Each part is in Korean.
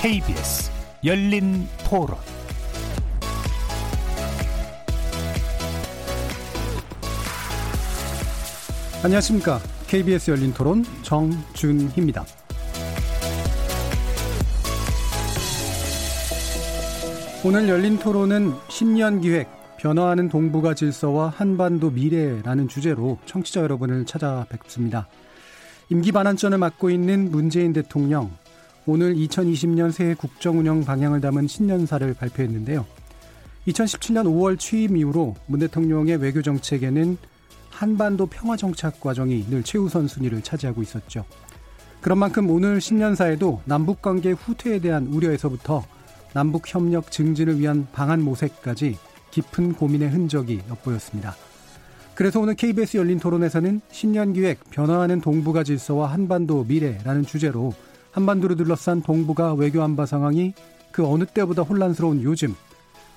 KBS 열린 토론 안녕하십니까. KBS 열린 토론 정준희입니다. 오늘 열린 토론은 신년 기획 변화하는 동북아 질서와 한반도 미래라는 주제로 청취자 여러분을 찾아뵙습니다. 임기 반환전을 맡고 있는 문재인 대통령 오늘 2020년 새해 국정 운영 방향을 담은 신년사를 발표했는데요. 2017년 5월 취임 이후로 문 대통령의 외교 정책에는 한반도 평화 정착 과정이 늘 최우선 순위를 차지하고 있었죠. 그런 만큼 오늘 신년사에도 남북 관계 후퇴에 대한 우려에서부터 남북 협력 증진을 위한 방안 모색까지 깊은 고민의 흔적이 엿보였습니다. 그래서 오늘 KBS 열린 토론에서는 신년 기획 변화하는 동북아 질서와 한반도 미래라는 주제로 한반도를 둘러싼 동북아 외교 안보 상황이 그 어느 때보다 혼란스러운 요즘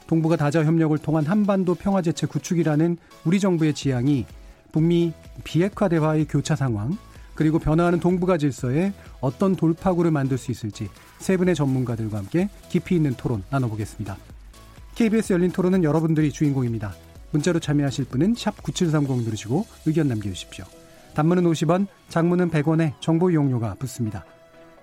동북아 다자 협력을 통한 한반도 평화 제체 구축이라는 우리 정부의 지향이 북미 비핵화 대화의 교차 상황 그리고 변화하는 동북아 질서에 어떤 돌파구를 만들 수 있을지 세 분의 전문가들과 함께 깊이 있는 토론 나눠보겠습니다. KBS 열린 토론은 여러분들이 주인공입니다. 문자로 참여하실 분은 9730 누르시고 의견 남겨주십시오. 단문은 50원, 장문은 100원에 정보 이용료가 붙습니다.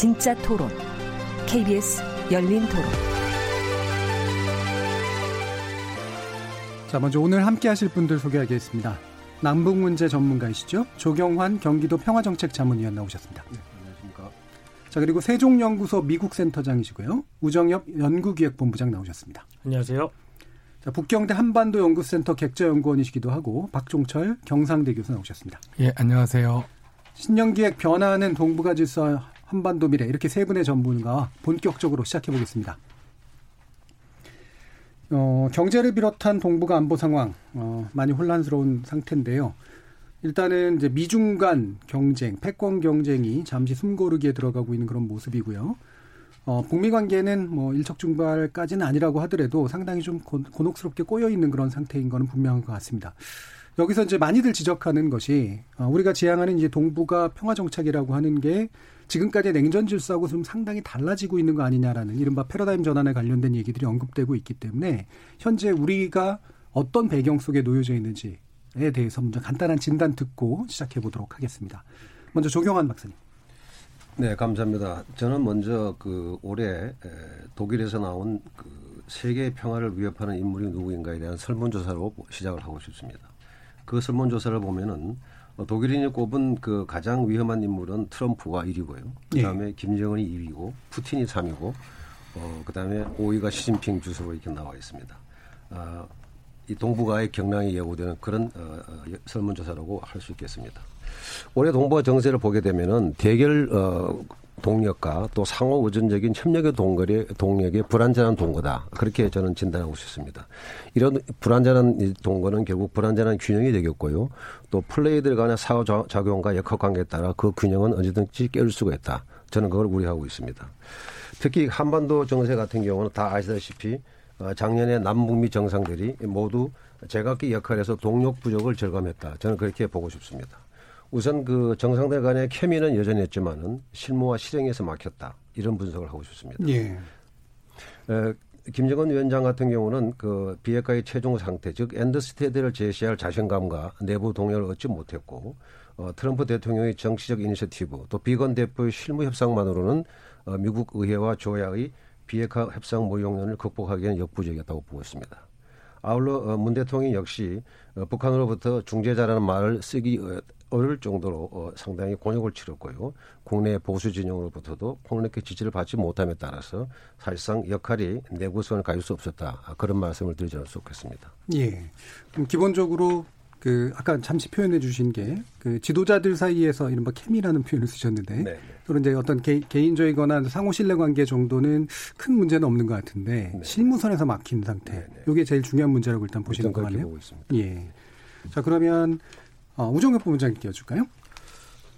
진짜 토론, KBS 열린 토론. 자, 먼저 오늘 함께 하실 분들 소개하겠습니다. 남북 문제 전문가이시죠? 조경환 경기도 평화정책 자문위원 나오셨습니다. 네, 안녕하십니까. 자, 그리고 세종연구소 미국센터장이시고요. 우정엽 연구기획본부장 나오셨습니다. 안녕하세요. 자, 북경대 한반도 연구센터 객자연구원이시기도 하고 박종철 경상대 교수 나오셨습니다. 예, 안녕하세요. 신년기획 변화하는 동북아 질서 한반도 미래 이렇게 세 분의 전문가 본격적으로 시작해 보겠습니다. 어, 경제를 비롯한 동북아 안보 상황 어, 많이 혼란스러운 상태인데요. 일단은 이제 미중 간 경쟁, 패권 경쟁이 잠시 숨고르기에 들어가고 있는 그런 모습이고요. 어, 북미 관계는 뭐 일촉즉발까지는 아니라고 하더라도 상당히 좀 곤혹스럽게 꼬여 있는 그런 상태인 거는 분명한 것 같습니다. 여기서 이제 많이들 지적하는 것이 어, 우리가 지향하는 이제 동북아 평화 정착이라고 하는 게 지금까지 냉전 질서하고 좀 상당히 달라지고 있는 거 아니냐라는 이른바 패러다임 전환에 관련된 얘기들이 언급되고 있기 때문에 현재 우리가 어떤 배경 속에 놓여져 있는지에 대해서 먼저 간단한 진단 듣고 시작해 보도록 하겠습니다. 먼저 조경환 박사님. 네, 감사합니다. 저는 먼저 그 올해 독일에서 나온 그 세계 평화를 위협하는 인물이 누구인가에 대한 설문조사로 시작을 하고 싶습니다. 그 설문조사를 보면은 독일인이 꼽은 그 가장 위험한 인물은 트럼프가 1위고요. 그다음에 예. 김정은이 2위고 푸틴이 3위고 어 그다음에 5위가 시진핑 주석으로 이렇게 나와 있습니다. 아, 이 동북아의 경랑이 예고되는 그런 어, 어 설문조사라고 할 수 있겠습니다. 올해 동북아 정세를 보게 되면은 대결 어 동력과 또 상호 의존적인 협력의 동거리 동력의 불안전한 동거다. 그렇게 저는 진단하고 싶습니다. 이런 불안전한 동거는 결국 불안전한 균형이 되겠고요. 또 플레이들 간의 사후 작용과 역학 관계에 따라 그 균형은 언제든지 깨울 수가 있다. 저는 그걸 우려하고 있습니다. 특히 한반도 정세 같은 경우는 다 아시다시피 어, 작년에 남북미 정상들이 모두 제각기 역할에서 동력 부족을 절감했다. 저는 그렇게 보고 싶습니다. 우선 그 정상들 간의 케미는 여전히 했지만은 실무와 실행에서 막혔다. 이런 분석을 하고 싶습니다. 예. 에, 김정은 위원장 같은 경우는 그 비핵화의 최종 상태, 즉 엔드스테드를 제시할 자신감과 내부 동력을 얻지 못했고 어, 트럼프 대통령의 정치적 이니셔티브 또 비건 대표의 실무 협상만으로는 어, 미국 의회와 조야의 비핵화 협상 모용론을 극복하기에는 역부족이었다고 보고 있습니다. 아울러 어, 문 대통령 역시 어, 북한으로부터 중재자라는 말을 쓰기 어, 어려울 정도로 어, 상당히 곤욕을 치렀고요. 국내 보수 진영으로부터도 폭넓게 지지를 받지 못함에 따라서 사실상 역할이 내구성을 가질 수 없었다. 그런 말씀을 드리지 않을 수 없겠습니다. 예. 그럼 기본적으로 그 아까 잠시 표현해 주신 게 그 지도자들 사이에서 이른바 케미라는 표현을 쓰셨는데 네, 네. 그런 이제 어떤 개, 인적이거나 상호 신뢰 관계 정도는 큰 문제는 없는 것 같은데 네. 실무선에서 막힌 상태. 이게 네, 네. 제일 중요한 문제라고 일단 보시는 것 같네요. 예. 자 그러면 어, 우정혁 부부장님께 여쭐까요?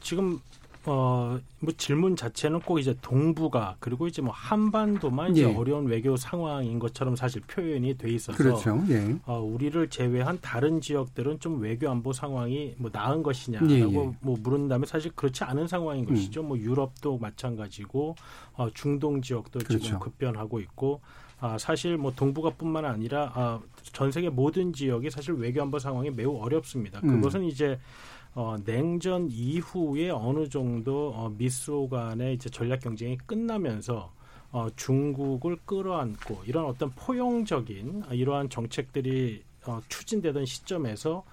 지금 어, 뭐 질문 자체는 꼭 이제 동북아 그리고 이제 뭐 한반도만 이제 예. 어려운 외교 상황인 것처럼 사실 표현이 돼 있어서 그렇죠. 예. 어, 우리를 제외한 다른 지역들은 좀 외교 안보 상황이 뭐 나은 것이냐라고 예, 예. 뭐 물은다면 사실 그렇지 않은 상황인 음. 것이죠. 뭐 유럽도 마찬가지고 어, 중동 지역도 그렇죠. 지금 급변하고 있고 아, 사실 뭐 동북아뿐만 아니라 아, 전 세계 모든 지역이 사실 외교 안보 상황이 매우 어렵습니다. 음. 그것은 음. 이제 어, 냉전 이후에 어느 정도 어, 미소 간의 이제 전략 경쟁이 끝나면서 어, 중국을 끌어안고 이런 어떤 포용적인 이러한 정책들이 어, 추진되던 시점에서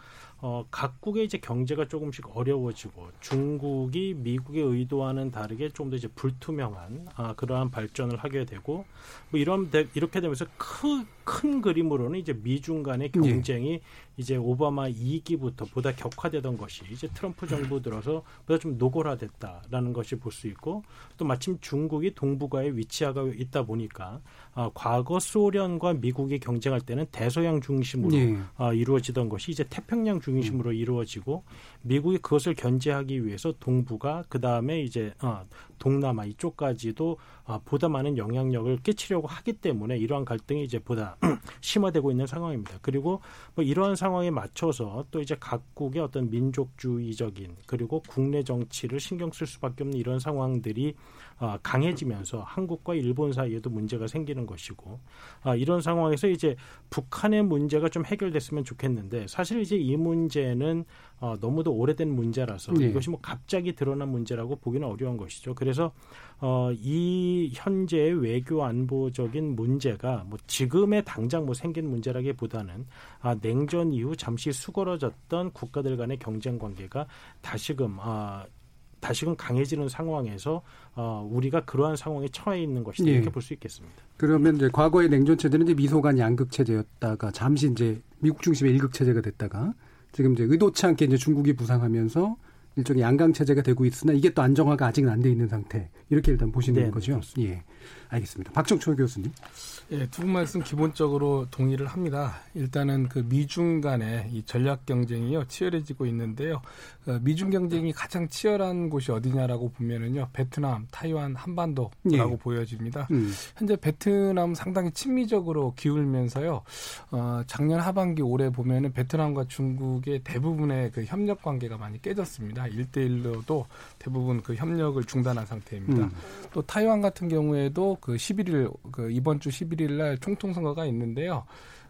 어, 각국의 이제 경제가 조금씩 어려워지고 중국이 미국의 의도와는 다르게 좀 더 이제 불투명한 아, 그러한 발전을 하게 되고 뭐 이런 이렇게 되면서 큰, 큰 그림으로는 이제 미중 간의 예. 경쟁이 네. 이제 오바마 2기부터 보다 격화되던 것이 이제 트럼프 정부 들어서 보다 좀 노골화됐다라는 것이 볼 수 있고 또 마침 중국이 동북아에 위치하고 있다 보니까 아, 과거 소련과 미국이 경쟁할 때는 대서양 중심으로 네. 아, 이루어지던 것이 이제 태평양 중심으로 이루어지고 미국이 그것을 견제하기 위해서 동북아 그 다음에 이제 어, 동남아 이쪽까지도 어, 보다 많은 영향력을 끼치려고 하기 때문에 이러한 갈등이 이제 보다 심화되고 있는 상황입니다. 그리고 뭐 이러한 상황에 맞춰서 또 이제 각국의 어떤 민족주의적인 그리고 국내 정치를 신경 쓸 수밖에 없는 이런 상황들이 어, 강해지면서 한국과 일본 사이에도 문제가 생기는 것이고 아, 이런 상황에서 이제 북한의 문제가 좀 해결됐으면 좋겠는데 사실 이제 이 문제는 어, 너무도 오래된 문제라서 네. 이것이 뭐 갑자기 드러난 문제라고 보기는 어려운 것이죠. 그래 서 어, 이 현재의 외교 안보적인 문제가 뭐 지금의 당장 뭐 생긴 문제라기보다는 아, 냉전 이후 잠시 수그러졌던 국가들 간의 경쟁 관계가 다시금 아, 다시금 강해지는 상황에서 어, 우리가 그러한 상황에 처해 있는 것이다 네. 이렇게 볼수 있겠습니다. 그러면 이제 과거의 냉전 체제는 이제 미소간 양극 체제였다가 잠시 이제 미국 중심의 일극 체제가 됐다가 지금 이제 의도치 않게 이제 중국이 부상하면서 일종의 양강 체제가 되고 있으나 이게 또 안정화가 아직은 안 돼 있는 상태 이렇게 일단 보시는 네, 거죠. 그렇습니다. 예, 알겠습니다. 박정초 교수님. 예, 두 분 말씀 기본적으로 동의를 합니다. 일단은 그 미중 간의 이 전략 경쟁이요 치열해지고 있는데요. 어, 미중 경쟁이 가장 치열한 곳이 어디냐라고 보면은요 베트남, 타이완, 한반도라고 예. 보여집니다. 음. 현재 베트남 상당히 친미적으로 기울면서요. 어, 작년 하반기 올해 보면은 베트남과 중국의 대부분의 그 협력 관계가 많이 깨졌습니다. 일대일로도 대부분 그 협력을 중단한 상태입니다. 음. 또 타이완 같은 경우에도 그 11일 그 이번 주 11일 날 총통 선거가 있는데요.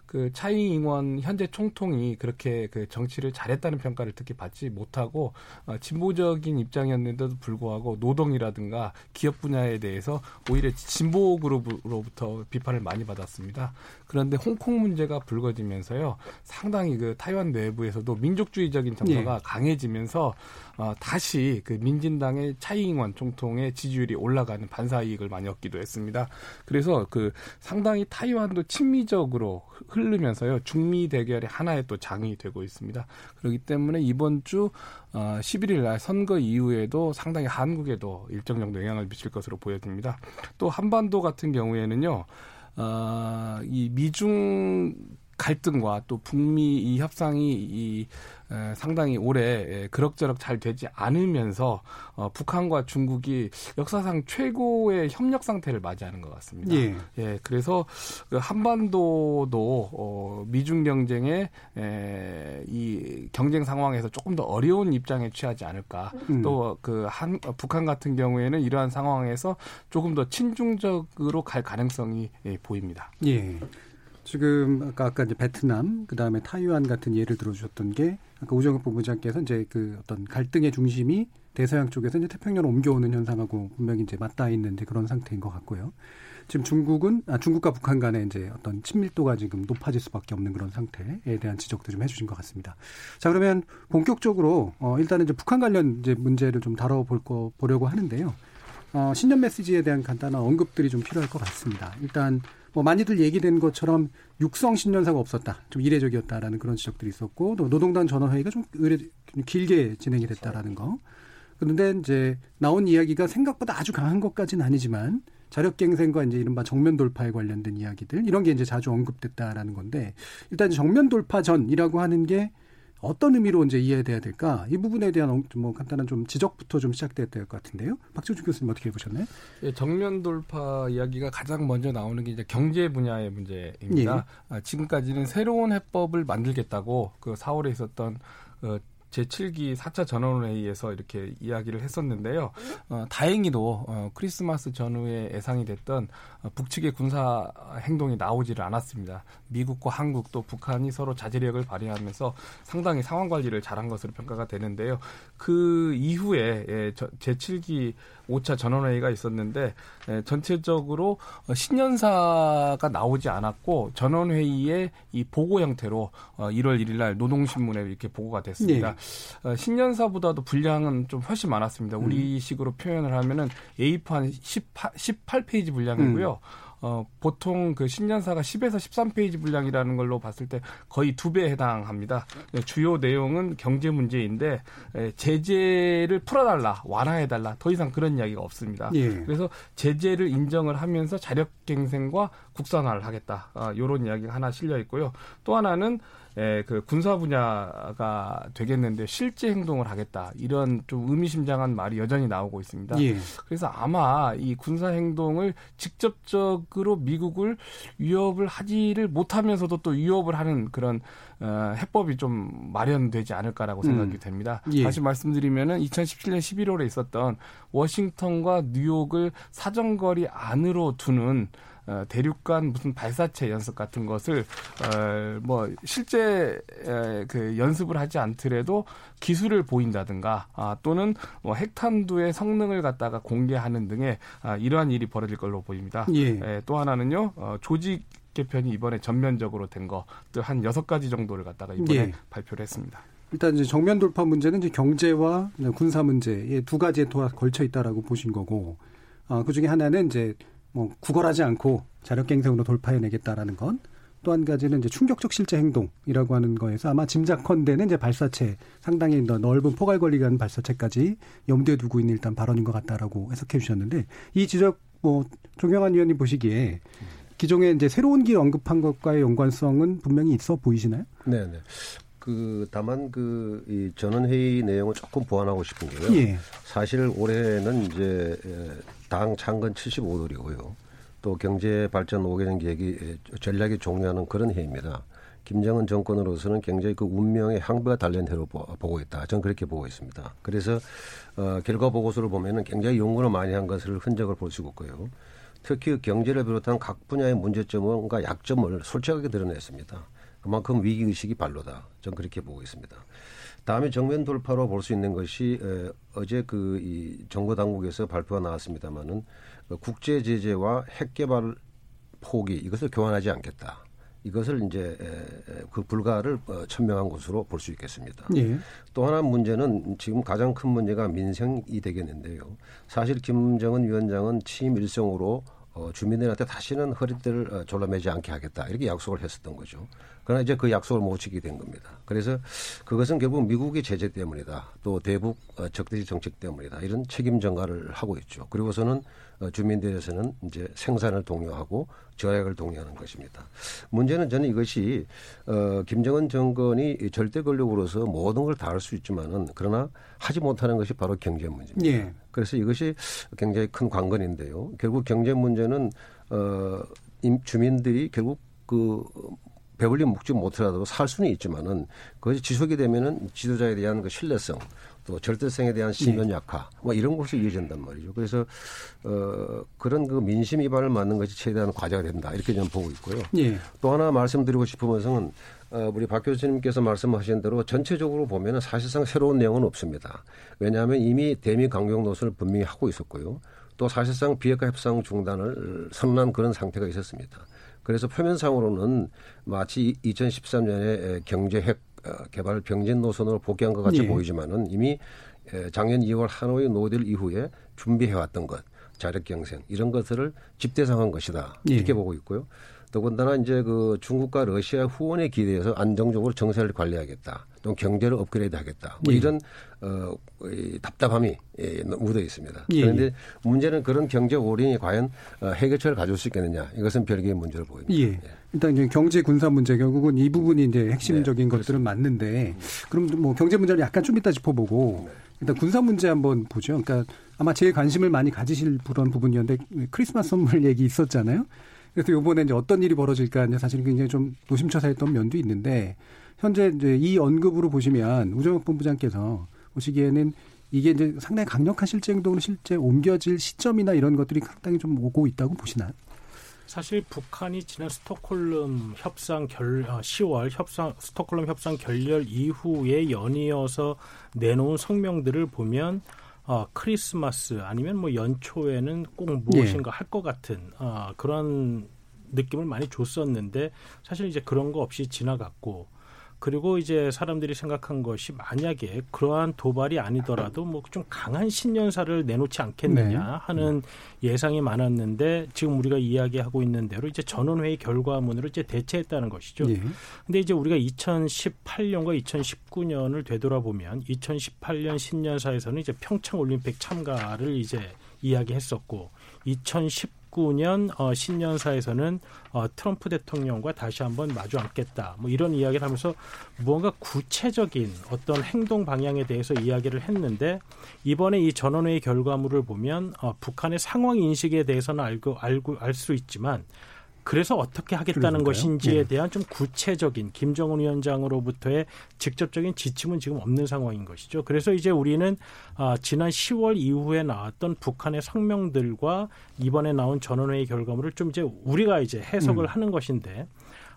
그 차이 잉원 현재 총통이 그렇게 그 정치를 잘했다는 평가를 특히 받지 못하고 어, 진보적인 입장이었는데도 불구하고 노동이라든가 기업 분야에 대해서 오히려 진보 그룹으로부터 비판을 많이 받았습니다. 그런데 홍콩 문제가 불거지면서요 상당히 그 타이완 내부에서도 민족주의적인 정서가 예. 강해지면서 어, 다시 그 민진당의 차이잉원 총통의 지지율이 올라가는 반사 이익을 많이 얻기도 했습니다. 그래서 그 상당히 타이완도 친미적으로 흐르면서요 중미 대결의 하나의 또 장이 되고 있습니다. 그렇기 때문에 이번 주 어, 11일 날 선거 이후에도 상당히 한국에도 일정 정도 영향을 미칠 것으로 보여집니다. 또 한반도 같은 경우에는요. 어, 이 미중 갈등과 또 북미 이 협상이 이 에, 상당히 오래 에, 그럭저럭 잘 되지 않으면서 어, 북한과 중국이 역사상 최고의 협력 상태를 맞이하는 것 같습니다. 예. 예 그래서 그 한반도도 어, 미중 경쟁에 에, 이 경쟁 상황에서 조금 더 어려운 입장에 취하지 않을까. 음. 또그 한 북한 같은 경우에는 이러한 상황에서 조금 더 친중적으로 갈 가능성이 예, 보입니다. 예. 지금 아까 아까 이제 베트남 그다음에 타이완 같은 예를 들어 주셨던 게 아까 우정혁 본부장께서 이제 그 어떤 갈등의 중심이 대서양 쪽에서 이제 태평양으로 옮겨오는 현상하고 분명히 이제 맞닿아 있는 데 그런 상태인 것 같고요. 지금 중국은 아 중국과 북한 간의 이제 어떤 친밀도가 지금 높아질 수밖에 없는 그런 상태에 대한 지적도 좀 해주신 것 같습니다. 자 그러면 본격적으로 어 일단은 이제 북한 관련 이제 문제를 좀 다뤄볼 거 보려고 하는데요. 어, 신년 메시지에 대한 간단한 언급들이 좀 필요할 것 같습니다. 일단 뭐 많이들 얘기된 것처럼 육성 신년사가 없었다. 좀 이례적이었다라는 그런 지적들이 있었고 또 노동당 전원회의가 좀 의뢰 길게 진행이 됐다라는 거. 그런데 이제 나온 이야기가 생각보다 아주 강한 것까지는 아니지만 자력갱생과 이제 이른바 정면 돌파에 관련된 이야기들 이런 게 이제 자주 언급됐다라는 건데 일단 정면 돌파 전이라고 하는 게 어떤 의미로 이제 이해돼야 될까? 이 부분에 대한 뭐 간단한 좀 지적부터 좀 시작돼야 될 것 같은데요. 박정준 교수님 어떻게 보셨나요? 예, 정면 돌파 이야기가 가장 먼저 나오는 게 이제 경제 분야의 문제입니다. 예. 아, 지금까지는 새로운 해법을 만들겠다고 그 4월에 있었던 어, 제7기 4차 전원회의에서 이렇게 이야기를 했었는데요. 어, 다행히도 어, 크리스마스 전후에 예상이 됐던 어, 북측의 군사 행동이 나오지를 않았습니다. 미국과 한국 또 북한이 서로 자제력을 발휘하면서 상당히 상황 관리를 잘한 것으로 평가가 되는데요. 그 이후에 예, 제7기 5차 전원회의가 있었는데 예, 전체적으로 신년사가 나오지 않았고 전원회의의 이 보고 형태로 1월 1일 날 노동신문에 이렇게 보고가 됐습니다. 네. 신년사보다도 분량은 좀 훨씬 많았습니다. 우리식으로 표현을 하면은 A4 한 18, 18페이지 분량이고요. 음. 어, 보통 그 신년사가 10에서 13페이지 분량이라는 걸로 봤을 때 거의 두 배에 해당합니다. 주요 내용은 경제 문제인데 에, 제재를 풀어달라, 완화해달라, 더 이상 그런 이야기가 없습니다. 예. 그래서 제재를 인정을 하면서 자력갱생과 국산화를 하겠다. 아, 요런 이야기가 하나 실려 있고요. 또 하나는 에, 그 군사 분야가 되겠는데 실제 행동을 하겠다 이런 좀 의미심장한 말이 여전히 나오고 있습니다. 예. 그래서 아마 이 군사 행동을 직접적으로 미국을 위협을 하지를 못하면서도 또 위협을 하는 그런 어, 해법이 좀 마련되지 않을까라고 생각이 음. 됩니다. 예. 다시 말씀드리면은 2017년 11월에 있었던 워싱턴과 뉴욕을 사정거리 안으로 두는 어, 대륙간 무슨 발사체 연습 같은 것을 어, 뭐 실제 에, 그 연습을 하지 않더라도 기술을 보인다든가 아, 또는 뭐 핵탄두의 성능을 갖다가 공개하는 등의 아, 이러한 일이 벌어질 걸로 보입니다. 예. 에, 또 하나는요 어, 조직 개편이 이번에 전면적으로 된거또한 여섯 가지 정도를 갖다가 이번에 예. 발표를 했습니다. 일단 이제 정면 돌파 문제는 이제 경제와 군사 문제에 두 가지에 걸쳐 있다라고 보신 거고, 어, 그 중에 하나는 이제 뭐 구걸하지 않고 자력갱생으로 돌파해내겠다라는 건 또 한 가지는 이제 충격적 실제 행동이라고 하는 거에서 아마 짐작컨대는 이제 발사체 상당히 넓은 포괄 권리가 있는 발사체까지 염두에 두고 있는 일단 발언인 것 같다라고 해석해 주셨는데 이 지적 뭐 조경환 의원님 보시기에 기존에 이제 새로운 길 언급한 것과의 연관성은 분명히 있어 보이시나요? 네, 네. 그 다만 그 이 전원회의 내용을 조금 보완하고 싶은 게요. 예. 사실 올해는 이제 당 창건 75돌이고요. 또 경제 발전 5개년 계획이 전략이 종료하는 그런 해입니다. 김정은 정권으로서는 굉장히 그 운명의 향배가 달린 해로 보고 있다. 저는 그렇게 보고 있습니다. 그래서 어, 결과 보고서를 보면은 굉장히 연구를 많이 한 것을 흔적을 볼 수 있고요. 특히 그 경제를 비롯한 각 분야의 문제점과 약점을 솔직하게 드러냈습니다. 그만큼 위기 의식이 발로다. 저는 그렇게 보고 있습니다. 다음에 정면 돌파로 볼 수 있는 것이 에, 어제 그 이 정부 당국에서 발표가 나왔습니다마는 국제 제재와 핵 개발 포기 이것을 교환하지 않겠다. 이것을 이제 그 불가를 어, 천명한 것으로 볼 수 있겠습니다. 예. 또 하나 문제는 지금 가장 큰 문제가 민생이 되겠는데요. 사실 김정은 위원장은 취임 일성으로 어, 주민들한테 다시는 허리띠를 어, 졸라매지 않게 하겠다 이렇게 약속을 했었던 거죠. 그러나 이제 그 약속을 못 지키게 된 겁니다. 그래서 그것은 결국 미국의 제재 때문이다. 또 대북 어, 적대적 정책 때문이다. 이런 책임 전가를 하고 있죠. 그리고서는 어, 주민들에서는 이제 생산을 독려하고 절약을 독려하는 것입니다. 문제는 저는 이것이 어, 김정은 정권이 절대 권력으로서 모든 걸 다 할 수 있지만은 그러나 하지 못하는 것이 바로 경제 문제입니다. 예. 그래서 이것이 굉장히 큰 관건인데요. 결국 경제 문제는 어, 주민들이 결국 그 배불리 묵지 못하더라도 살 수는 있지만은 그것이 지속이 되면은 지도자에 대한 그 신뢰성 또 절대성에 대한 시면 네. 약화 뭐 이런 것이 이어진단 말이죠. 그래서 어 그런 그 민심 위반을 막는 것이 최대한 과제가 된다 이렇게 저는 보고 있고요. 네. 또 하나 말씀드리고 싶은 것은 어, 우리 박 교수님께서 말씀하신 대로 전체적으로 보면은 사실상 새로운 내용은 없습니다. 왜냐하면 이미 대미 강경 노선을 분명히 하고 있었고요. 또 사실상 비핵화 협상 중단을 선언한 그런 상태가 있었습니다. 그래서 표면상으로는 마치 2013년에 경제 핵 어, 개발 병진 노선으로 복귀한 것 같이 네. 보이지만은 이미 작년 2월 하노이 no deal 이후에 준비해왔던 것 자력갱생 이런 것들을 집대성한 것이다 예. 이렇게 보고 있고요. 더군다나 이제 그 중국과 러시아 후원에 기대해서 안정적으로 정세를 관리하겠다. 또 경제를 업그레이드 하겠다. 뭐 예. 이런 어 답답함이 예, 묻어 있습니다. 예. 그런데 예. 문제는 그런 경제 오링이 과연 어, 해결책을 가져올 수 있겠느냐. 이것은 별개의 문제로 보입니다. 예. 예. 일단 이제 경제 군사 문제 결국은 이 부분이 이제 핵심적인 네, 것들은 맞는데 그럼 뭐 경제 문제를 약간 좀 이따 짚어보고 네. 일단 군사 문제 한번 보죠. 그러니까 아마 제일 관심을 많이 가지실 그런 부분이었는데 크리스마스 선물 얘기 있었잖아요. 그래서 요번에 이제 어떤 일이 벌어질까 이제 사실 굉장히 좀 노심초사했던 면도 있는데 현재 이제 이 언급으로 보시면 우정혁 본부장께서 보시기에는 이게 이제 상당히 강력한 실제 행동으로 실제 옮겨질 시점이나 이런 것들이 상당히 좀 오고 있다고 보시나요? 사실 북한이 지난 스톡홀름 협상 결 10월 아, 협상 스톡홀름 협상 결렬 이후에 연이어서 내놓은 성명들을 보면 어, 크리스마스 아니면 뭐 연초에는 꼭 무엇인가 예. 할것 같은 어, 그런 느낌을 많이 줬었는데 사실 이제 그런 거 없이 지나갔고 그리고 이제 사람들이 생각한 것이 만약에 그러한 도발이 아니더라도 뭐 좀 강한 신년사를 내놓지 않겠느냐 네. 하는 예상이 많았는데 지금 우리가 이야기하고 있는 대로 이제 전원회의 결과문으로 이제 대체했다는 것이죠. 네. 근데 이제 우리가 2018년과 2019년을 되돌아보면 2018년 신년사에서는 이제 평창 올림픽 참가를 이제 이야기했었고 2019 2019년 어, 신년사에서는 어, 트럼프 대통령과 다시 한번 마주 앉겠다. 뭐 이런 이야기를 하면서 무언가 구체적인 어떤 행동 방향에 대해서 이야기를 했는데 이번에 이 전원회의 결과물을 보면 어, 북한의 상황 인식에 대해서는 알고 알고 알 수 있지만 그래서 어떻게 하겠다는 그러니까요. 것인지에 네. 대한 좀 구체적인 김정은 위원장으로부터의 직접적인 지침은 지금 없는 상황인 것이죠. 그래서 이제 우리는 아, 지난 10월 이후에 나왔던 북한의 성명들과 이번에 나온 전원회의 결과물을 좀 이제 우리가 이제 해석을 음. 하는 것인데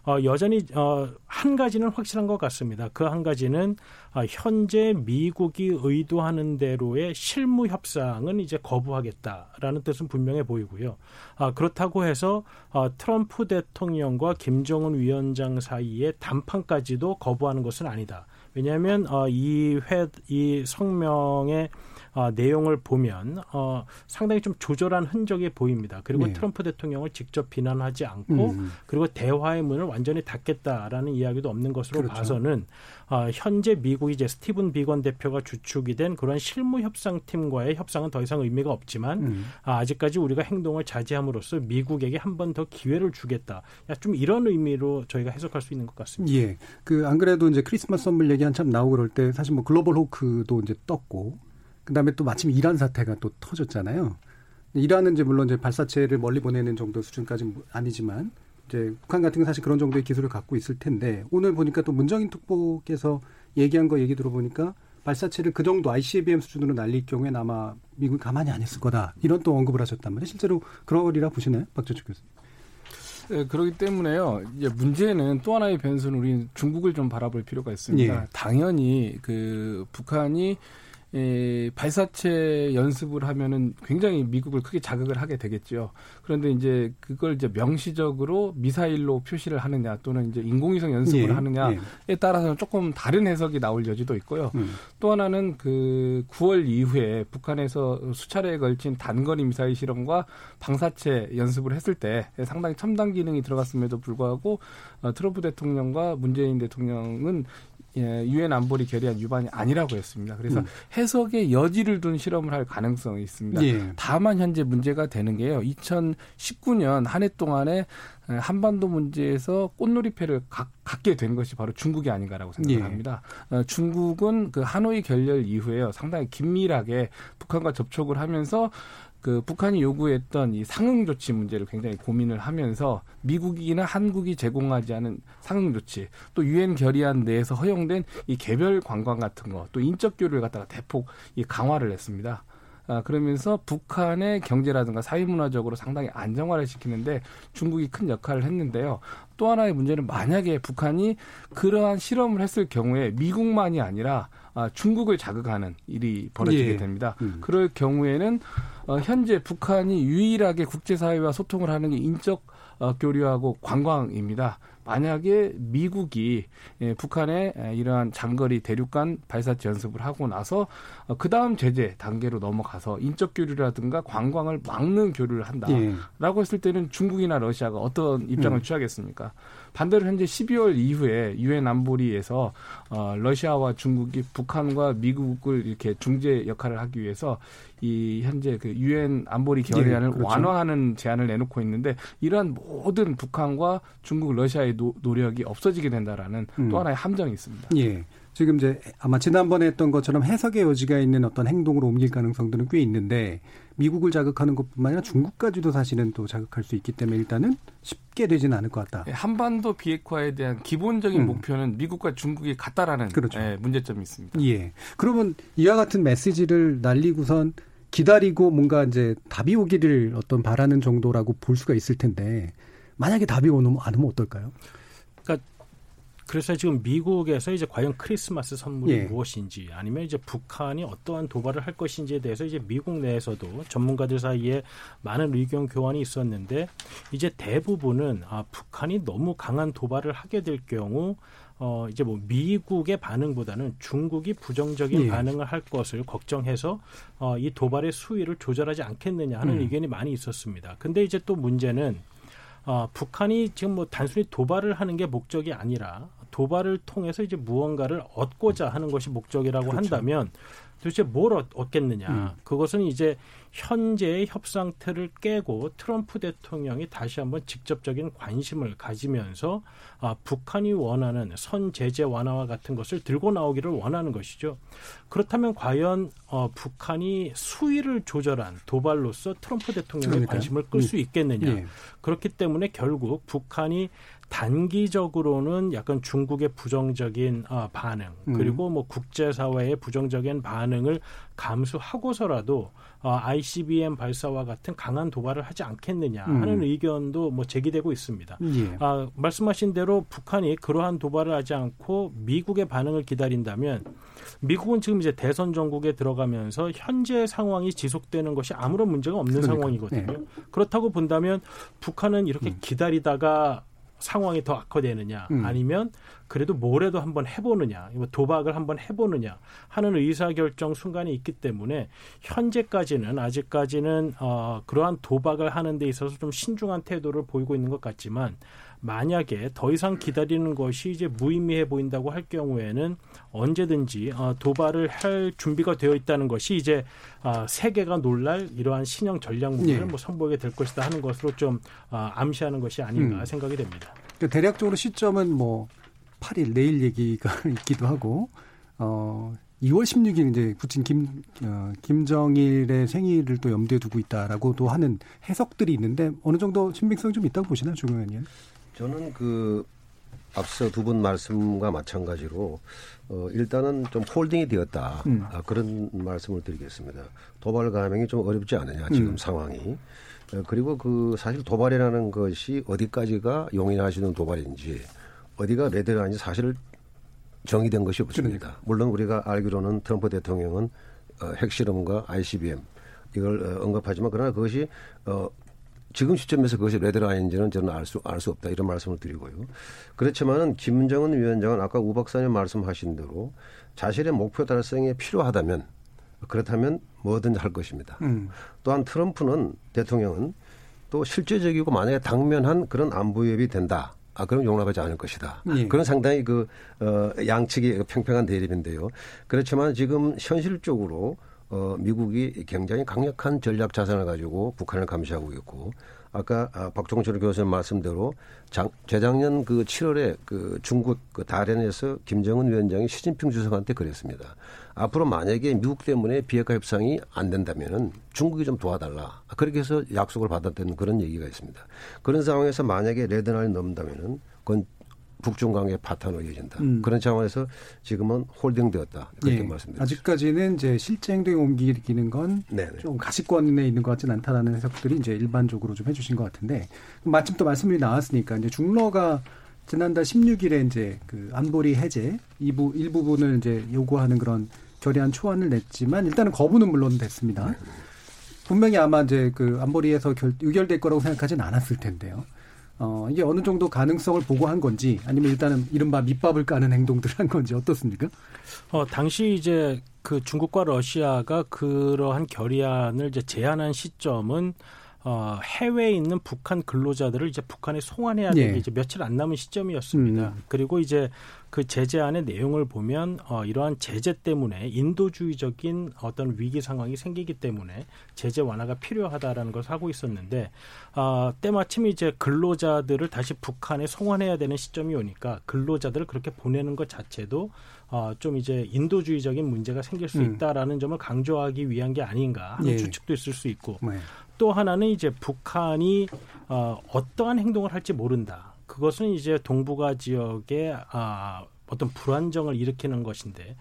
어, 여전히 어, 한 가지는 확실한 것 같습니다. 그 한 가지는 어, 현재 미국이 의도하는 대로의 실무 협상은 이제 거부하겠다라는 뜻은 분명해 보이고요. 아, 그렇다고 해서 어, 트럼프 대통령과 김정은 위원장 사이의 담판까지도 거부하는 것은 아니다. 왜냐하면 어, 이 회, 이 성명의 어, 내용을 보면 어, 상당히 좀 조절한 흔적이 보입니다. 그리고 네. 트럼프 대통령을 직접 비난하지 않고 음. 그리고 대화의 문을 완전히 닫겠다라는 이야기도 없는 것으로 그렇죠. 봐서는 어, 현재 미국이 이제 스티븐 비건 대표가 주축이 된 그런 실무 협상팀과의 협상은 더 이상 의미가 없지만 음. 아, 아직까지 우리가 행동을 자제함으로써 미국에게 한 번 더 기회를 주겠다. 좀 이런 의미로 저희가 해석할 수 있는 것 같습니다. 예. 그 안 그래도 이제 크리스마스 선물 얘기 한참 나오고 그럴 때 사실 뭐 글로벌 호크도 이제 떴고 그다음에 또 마침 이란 사태가 또 터졌잖아요. 이란은 이제 물론 이제 발사체를 멀리 보내는 정도 수준까지는 아니지만 이제 북한 같은 건 사실 그런 정도의 기술을 갖고 있을 텐데 오늘 보니까 또 문정인 특보께서 얘기한 거 얘기 들어보니까 발사체를 그 정도 ICBM 수준으로 날릴 경우에는 아마 미국이 가만히 안 했을 거다 이런 또 언급을 하셨단 말이에요. 실제로 그러리라 보시나요, 박조축 교수님? 네, 그렇기 때문에요. 이제 문제는 또 하나의 변수는 우리 중국을 좀 바라볼 필요가 있습니다. 예. 당연히 그 북한이 이 발사체 연습을 하면은 굉장히 미국을 크게 자극을 하게 되겠죠. 그런데 이제 그걸 이제 명시적으로 미사일로 표시를 하느냐 또는 이제 인공위성 연습을 예, 하느냐에 예. 따라서는 조금 다른 해석이 나올 여지도 있고요. 음. 또 하나는 그 9월 이후에 북한에서 수차례에 걸친 단거리 미사일 실험과 방사체 연습을 했을 때 상당히 첨단 기능이 들어갔음에도 불구하고 어, 트럼프 대통령과 문재인 대통령은 예, 유엔 안보리 결의안 위반이 아니라고 했습니다. 그래서 음. 해석의 여지를 둔 실험을 할 가능성이 있습니다. 예. 다만 현재 문제가 되는 게요. 2019년 한 해 동안에 한반도 문제에서 꽃놀이패를 가, 갖게 된 것이 바로 중국이 아닌가라고 생각합니다. 예. 어, 중국은 그 하노이 결렬 이후에요. 상당히 긴밀하게 북한과 접촉을 하면서 그 북한이 요구했던 이 상응 조치 문제를 굉장히 고민을 하면서 미국이나 한국이 제공하지 않은 상응 조치 또 유엔 결의안 내에서 허용된 이 개별 관광 같은 거 또 인적 교류를 갖다가 대폭 이 강화를 했습니다. 아, 그러면서 북한의 경제라든가 사회문화적으로 상당히 안정화를 시키는데 중국이 큰 역할을 했는데요. 또 하나의 문제는 만약에 북한이 그러한 실험을 했을 경우에 미국만이 아니라 아, 중국을 자극하는 일이 벌어지게 예. 됩니다. 음. 그럴 경우에는 어, 현재 북한이 유일하게 국제사회와 소통을 하는 게 인적 어, 교류하고 관광입니다. 만약에 미국이 예, 북한에 이러한 장거리 대륙간 발사체 연습을 하고 나서 어, 그 다음 제재 단계로 넘어가서 인적 교류라든가 관광을 막는 교류를 한다라고 예. 했을 때는 중국이나 러시아가 어떤 입장을 음. 취하겠습니까? 반대로 현재 12월 이후에 유엔 안보리에서 어, 러시아와 중국이 북한과 미국을 이렇게 중재 역할을 하기 위해서 이 현재 그 유엔 안보리 결의안을 예, 그렇죠. 완화하는 제안을 내놓고 있는데 이러한 모든 북한과 중국, 러시아의 노, 력이 없어지게 된다라는 음. 또 하나의 함정이 있습니다. 예. 지금 이제 아마 지난번에 했던 것처럼 해석의 여지가 있는 어떤 행동으로 옮길 가능성들은 꽤 있는데 미국을 자극하는 것뿐만 아니라 중국까지도 사실은 또 자극할 수 있기 때문에 일단은 쉽게 되지는 않을 것 같다. 예, 한반도 비핵화에 대한 기본적인 음. 목표는 미국과 중국이 같다라는 그렇죠. 예, 문제점이 있습니다. 예. 그러면 이와 같은 메시지를 날리고선 기다리고 뭔가 이제 답이 오기를 어떤 바라는 정도라고 볼 수가 있을 텐데 만약에 답이 오면 안 오면 어떨까요? 그러니까 그래서 지금 미국에서 이제 과연 크리스마스 선물이 예. 무엇인지 아니면 이제 북한이 어떠한 도발을 할 것인지에 대해서 이제 미국 내에서도 전문가들 사이에 많은 의견 교환이 있었는데 이제 대부분은 아 북한이 너무 강한 도발을 하게 될 경우 어 이제 뭐 미국의 반응보다는 중국이 부정적인 예. 반응을 할 것을 걱정해서 어이 도발의 수위를 조절하지 않겠느냐 하는 음. 의견이 많이 있었습니다. 근데 이제 또 문제는 어, 북한이 지금 뭐 단순히 도발을 하는 게 목적이 아니라 도발을 통해서 이제 무언가를 얻고자 하는 것이 목적이라고 그렇죠. 한다면 도대체 뭘 얻 겠느냐. 음. 그것은 이제 현재의 협상태를 깨고 트럼프 대통령이 다시 한번 직접적인 관심을 가지면서 아, 북한이 원하는 선 제재 완화와 같은 것을 들고 나오기를 원하는 것이죠. 그렇다면 과연 어, 북한이 수위를 조절한 도발로서 트럼프 대통령의 그러니까. 관심을 끌수 음. 있겠느냐. 예. 그렇기 때문에 결국 북한이 단기적으로는 약간 중국의 부정적인 어, 반응 음. 그리고 뭐 국제사회의 부정적인 반응을 감수하고서라도 어, ICBM 발사와 같은 강한 도발을 하지 않겠느냐 하는 음. 의견도 뭐 제기되고 있습니다. 예. 아, 말씀하신 대로 북한이 그러한 도발을 하지 않고 미국의 반응을 기다린다면 미국은 지금 이제 대선 전국에 들어가면서 현재 상황이 지속되는 것이 아무런 문제가 없는 그러니까. 상황이거든요. 네. 그렇다고 본다면 북한은 이렇게 음. 기다리다가 상황이 더 악화되느냐 음. 아니면 그래도 뭐래도 한번 해보느냐 도박을 한번 해보느냐 하는 의사결정 순간이 있기 때문에 현재까지는 아직까지는 어, 그러한 도박을 하는 데 있어서 좀 신중한 태도를 보이고 있는 것 같지만 만약에 더 이상 기다리는 것이 이제 무의미해 보인다고 할 경우에는 언제든지 어, 도발을 할 준비가 되어 있다는 것이 이제 어, 세계가 놀랄 이러한 신형 전략 무기를 네. 뭐 선보이게 될 것이다 하는 것으로 좀 어, 암시하는 것이 아닌가 음. 생각이 됩니다. 그러니까 대략적으로 시점은 뭐 8일 내일 얘기가 있기도 하고 어 2월 16일 이제 부친 김 어, 김정일의 생일을 또 염두에 두고 있다라고도 하는 해석들이 있는데 어느 정도 신빙성이 좀 있다고 보시나요, 조경 의원님? 저는 그 앞서 두 분 말씀과 마찬가지로 어 일단은 좀 홀딩이 되었다 음. 아, 그런 말씀을 드리겠습니다. 도발 감행이 좀 어렵지 않느냐 지금 음. 상황이 어, 그리고 그 사실 도발이라는 것이 어디까지가 있는 도발인지 어디가 레드라인지 사실 정의된 것이 없습니다. 그러니까. 물론 우리가 알기로는 트럼프 대통령은 어, 핵실험과 ICBM 이걸 어, 언급하지만 그러나 그것이 어, 지금 시점에서 그것이 레드라인인지는 저는 알 수, 알 수 없다. 이런 말씀을 드리고요. 그렇지만은 김정은 위원장은 아까 우 박사님 말씀하신 대로 자신의 목표 달성에 필요하다면 그렇다면 뭐든 할 것입니다. 음. 또한 트럼프는 대통령은 또 실제적이고 만약에 당면한 그런 안보협이 된다. 아, 그럼 용납하지 않을 것이다. 예. 그런 상당히 그, 어, 양측이 평평한 대립인데요. 그렇지만 지금 현실적으로 어, 미국이 굉장히 강력한 전략 자산을 가지고 북한을 감시하고 있고 아까 아, 박종철 교수님 말씀대로 장, 재작년 그 7월에 그 중국 그 다련에서 김정은 위원장이 시진핑 주석한테 그랬습니다. 앞으로 만약에 미국 때문에 비핵화 협상이 안 된다면은 중국이 좀 도와달라. 그렇게 해서 약속을 받았다는 그런 얘기가 있습니다. 그런 상황에서 만약에 레드날이 넘는다면은 그건 북중 관계 파탄으로 이어진다. 음. 그런 차원에서 지금은 홀딩되었다. 그렇게 예. 말씀드립니다. 아직까지는 이제 실제 행동에 옮기는 건 좀 가시권에 있는 것 같지는 않다라는 해석들이 이제 일반적으로 좀 해주신 것 같은데 마침 또 말씀이 나왔으니까 이제 중러가 지난달 16일에 이제 그 안보리 해제 이부 일부분을 이제 요구하는 그런 결의안 초안을 냈지만 일단은 거부는 물론 됐습니다. 네. 분명히 아마 이제 그 안보리에서 결, 의결될 거라고 생각하지는 않았을 텐데요. 어, 이게 어느 정도 가능성을 보고 한 건지 아니면 일단은 이른바 밑밥을 까는 행동들을 한 건지 어떻습니까? 어, 당시 이제 그 중국과 러시아가 그러한 결의안을 이제 제안한 시점은 어, 해외에 있는 북한 근로자들을 이제 북한에 송환해야 되게 예. 이제 며칠 안 남은 시점이었습니다. 음. 그리고 이제 그 제재안의 내용을 보면 어, 이러한 제재 때문에 인도주의적인 어떤 위기 상황이 생기기 때문에 제재 완화가 필요하다라는 것을 하고 있었는데 어, 때마침 이제 근로자들을 다시 북한에 송환해야 되는 시점이 오니까 근로자들을 그렇게 보내는 것 자체도 어, 좀 이제 인도주의적인 문제가 생길 수 음. 있다라는 음. 점을 강조하기 위한 게 아닌가 하는 예. 추측도 있을 수 있고 네. 또 하나는 이제 북한이 어, 어떠한 행동을 할지 모른다. 그것은 이제 동북아 지역에 아, 어떤 불안정을 일으키는 것인데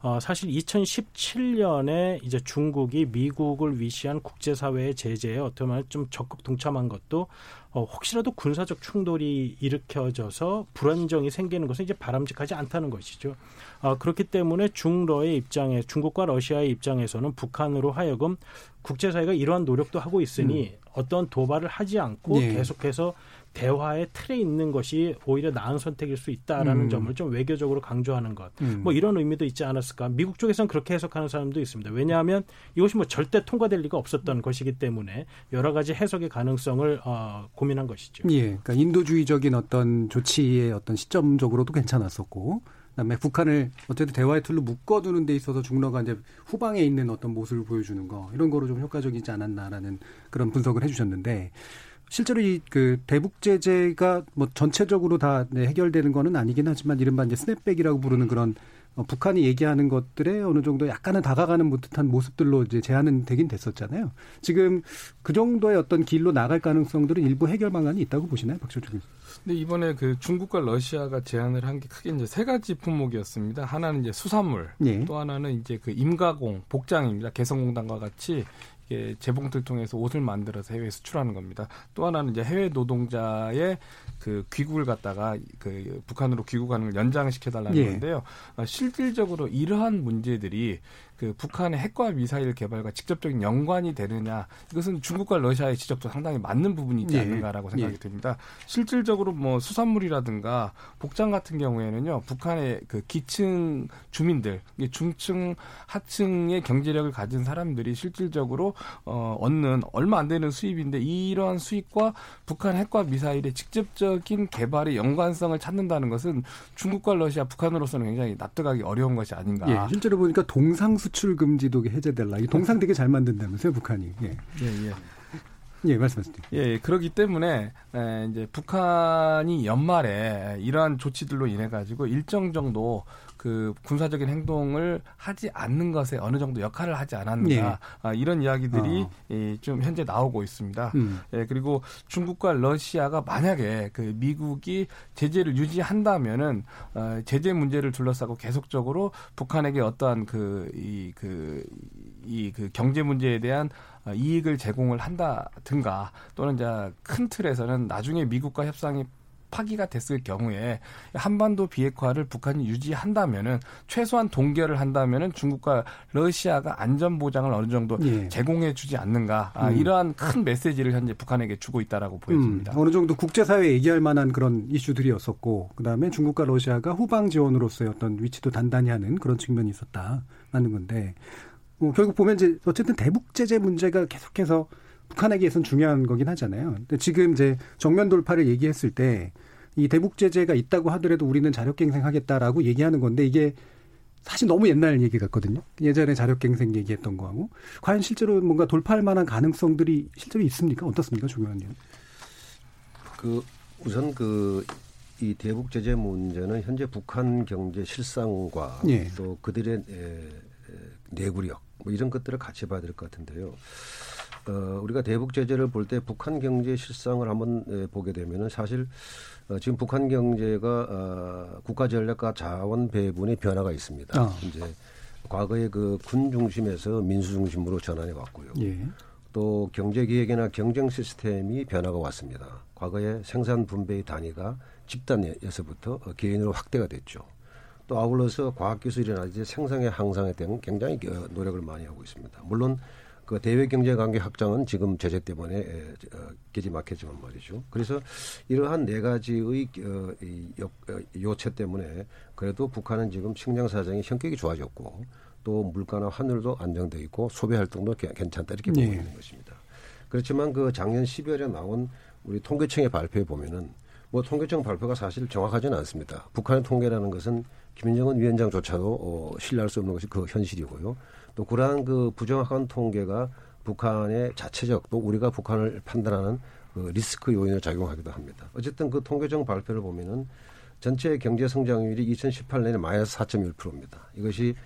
어, 사실 2017년에 이제 중국이 미국을 위시한 국제사회의 제재에 어떻게 보면 좀 적극 동참한 것도 어, 혹시라도 군사적 충돌이 일으켜져서 불안정이 생기는 것은 이제 바람직하지 않다는 것이죠. 어, 그렇기 때문에 중러의 입장에 중국과 러시아의 입장에서는 북한으로 하여금 국제사회가 이러한 노력도 하고 있으니 음. 어떤 도발을 하지 않고 예. 계속해서 대화의 틀에 있는 것이 오히려 나은 선택일 수 있다라는 음. 점을 좀 외교적으로 강조하는 것. 음. 뭐 이런 의미도 있지 않았을까. 미국 쪽에서는 그렇게 해석하는 사람도 있습니다. 왜냐하면 이것이 뭐 절대 통과될 리가 없었던 것이기 때문에 여러 가지 해석의 가능성을 어, 고민한 것이죠. 예. 그러니까 인도주의적인 어떤 조치의 어떤 시점적으로도 괜찮았었고 그다음에 북한을 어쨌든 대화의 틀로 묶어두는 데 있어서 중러가 이제 후방에 있는 어떤 모습을 보여주는 거 이런 거로 좀 효과적이지 않았나라는 그런 분석을 해주셨는데 실제로 이 그 대북 제재가 뭐 전체적으로 다 네, 해결되는 거는 아니긴 하지만 이른바 이제 스냅백이라고 부르는 그런 어, 북한이 얘기하는 것들에 어느 정도 약간은 다가가는 듯한 모습들로 이제 제한은 되긴 됐었잖아요. 지금 그 정도의 어떤 길로 나갈 가능성들은 일부 해결 방안이 있다고 보시나요, 박철중 교수? 근데 이번에 그 중국과 러시아가 제안을 한 게 크게 이제 세 가지 품목이었습니다. 하나는 이제 수산물, 예. 또 하나는 이제 그 임가공, 복장입니다. 개성공단과 같이 이게 재봉틀 통해서 옷을 만들어서 해외에 수출하는 겁니다. 또 하나는 이제 해외 노동자의 그 귀국을 갖다가 그 북한으로 귀국하는 걸 연장시켜 달라는 예. 건데요. 어, 실질적으로 이러한 문제들이 그 북한의 핵과 미사일 개발과 직접적인 연관이 되느냐 이것은 중국과 러시아의 지적도 상당히 맞는 부분이 있지 예. 않는가라고 생각이 예. 듭니다. 실질적으로 뭐 수산물이라든가 복장 같은 경우에는요 북한의 그 기층 주민들 중층 하층의 경제력을 가진 사람들이 실질적으로 어, 얻는 얼마 안 되는 수입인데 이러한 수입과 북한 핵과 미사일의 직접적인 개발의 연관성을 찾는다는 것은 중국과 러시아, 북한으로서는 굉장히 납득하기 어려운 것이 아닌가. 예, 실제로 보니까 동상수 수출 금지도 해제될라. 이 동상 되게 잘 만든다면서요, 북한이. 예. 예, 예. 예, 말씀하세요. 예, 그렇기 때문에 에, 이제 북한이 연말에 이러한 조치들로 인해 가지고 일정 정도 그 군사적인 행동을 하지 않는 것에 어느 정도 역할을 하지 않았는가 예. 아, 이런 이야기들이 어. 예, 좀 현재 나오고 있습니다. 음. 예, 그리고 중국과 러시아가 만약에 그 미국이 제재를 유지한다면은 어, 제재 문제를 둘러싸고 계속적으로 북한에게 어떠한 그 이 그 이 그 경제 문제에 대한 이익을 제공을 한다든가 또는 이제 큰 틀에서는 나중에 미국과 협상이 파기가 됐을 경우에 한반도 비핵화를 북한이 유지한다면은 최소한 동결을 한다면은 중국과 러시아가 안전 보장을 어느 정도 예. 제공해 주지 않는가 아, 음. 이러한 큰 메시지를 현재 북한에게 주고 있다라고 보여집니다. 음, 어느 정도 국제사회에 얘기할 만한 그런 이슈들이었었고 그다음에 중국과 러시아가 후방 지원으로서의 어떤 위치도 단단히 하는 그런 측면이 있었다 라는 건데 뭐 결국 보면 이제 어쨌든 대북 제재 문제가 계속해서 북한에게선 중요한 거긴 하잖아요. 근데 지금 이제 정면 돌파를 얘기했을 때 이 대북 제재가 있다고 하더라도 우리는 자력갱생하겠다라고 얘기하는 건데 이게 사실 너무 옛날 얘기 같거든요. 예전에 자력갱생 얘기했던 거하고 과연 실제로 뭔가 돌파할 만한 가능성들이 실제로 있습니까? 어떻습니까, 중요한 일? 그 우선 그 이 대북 제재 문제는 현재 북한 경제 실상과 예. 또 그들의 에, 내구력 뭐 이런 것들을 같이 봐야 될 것 같은데요. 어, 우리가 대북 제재를 볼 때 북한 경제 실상을 한번 에, 보게 되면은 사실 어, 지금 북한 경제가 어, 국가 전략과 자원 배분의 변화가 있습니다. 어. 이제 과거에 그군 중심에서 민수 중심으로 전환해 왔고요. 예. 또 경제 기획이나 경쟁 시스템이 변화가 왔습니다. 과거에 생산 분배의 단위가 집단에서부터 개인으로 확대가 됐죠. 또 아울러서 과학기술이나 이제 생산의 향상에 대한 굉장히 어, 노력을 많이 하고 있습니다. 물론 그 대외 경제 관계 확장은 지금 제재 때문에 어, 길이 막혔지만 말이죠. 그래서 이러한 네 가지의 어, 어, 요체 때문에 그래도 북한은 지금 식량 사정이 성격이 좋아졌고 또 물가나 환율도 안정돼 있고 소비 활동도 괜찮다 이렇게 보고 네. 있는 것입니다. 그렇지만 그 작년 12월에 나온 우리 통계청의 발표에 보면은 뭐 통계청 발표가 사실 정확하지는 않습니다. 북한의 통계라는 것은 김정은 위원장조차도 어, 신뢰할 수 없는 것이 그 현실이고요. 또 그러한 그 부정확한 통계가 북한의 자체적 또 우리가 북한을 판단하는 그 리스크 요인을 작용하기도 합니다. 어쨌든 그 통계청 발표를 보면은 전체 경제 성장률이 2018년에 마이너스 4.1%입니다. 이것이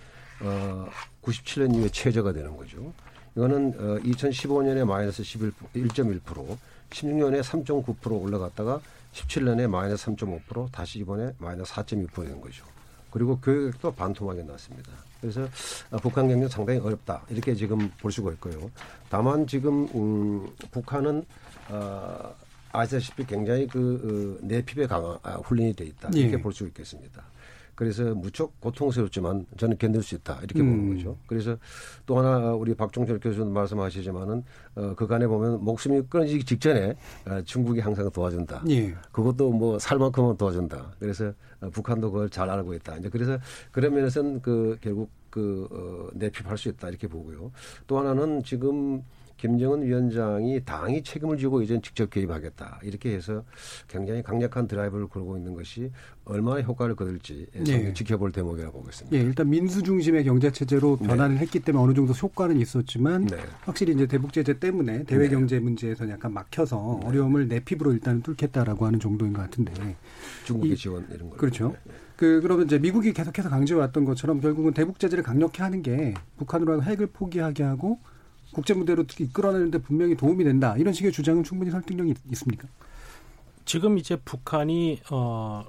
어 97년 이후에 최저가 되는 거죠. 이거는 어 2015년에 마이너스 11, 1.1%, 16년에 3.9% 올라갔다가 17년에 마이너스 3.5%, 다시 이번에 마이너스 4.2%된 거죠. 그리고 교육도 반토막이 났습니다. 그래서 아, 북한 경제 상당히 어렵다 이렇게 지금 볼 수가 있고요. 다만 지금 음, 북한은 어, 아시다시피 굉장히 그 어, 내핍에 강화 아, 훈련이 돼 있다 이렇게 예. 볼수 있겠습니다. 그래서 무척 고통스럽지만 저는 견딜 수 있다 이렇게 음. 보는 거죠. 그래서 또 하나 우리 박종철 교수님 말씀하시지만은 어, 그간에 보면 목숨이 끊어지기 직전에 어, 중국이 항상 도와준다. 예. 그것도 뭐 살만큼은 도와준다. 그래서 어, 북한도 그걸 잘 알고 있다. 이제 그래서 그런 면에서는 그 결국 그 어, 내핍할 수 있다 이렇게 보고요. 또 하나는 지금 김정은 위원장이 당이 책임을 지고 이제 직접 개입하겠다 이렇게 해서 굉장히 강력한 드라이브를 걸고 있는 것이 얼마나 효과를 거둘지 네. 지켜볼 대목이라고 보겠습니다. 예, 일단 민수 중심의 경제 체제로 네. 변화를 네. 했기 때문에 어느 정도 효과는 있었지만 네. 확실히 이제 대북 제재 때문에 대외 네. 경제 문제에서 약간 막혀서 네. 어려움을 내핍으로 일단 뚫겠다라고 하는 정도인 것 같은데 중국의 지원 이런 거 그렇죠. 그 그러면 이제 미국이 계속해서 강조해 왔던 것처럼 결국은 대북 제재를 강력히 하는 게 북한으로 핵을 포기하게 하고 국제 무대로 이끌어내는데 분명히 도움이 된다. 이런 식의 주장은 충분히 설득력이 있습니까? 지금 이제 북한이 어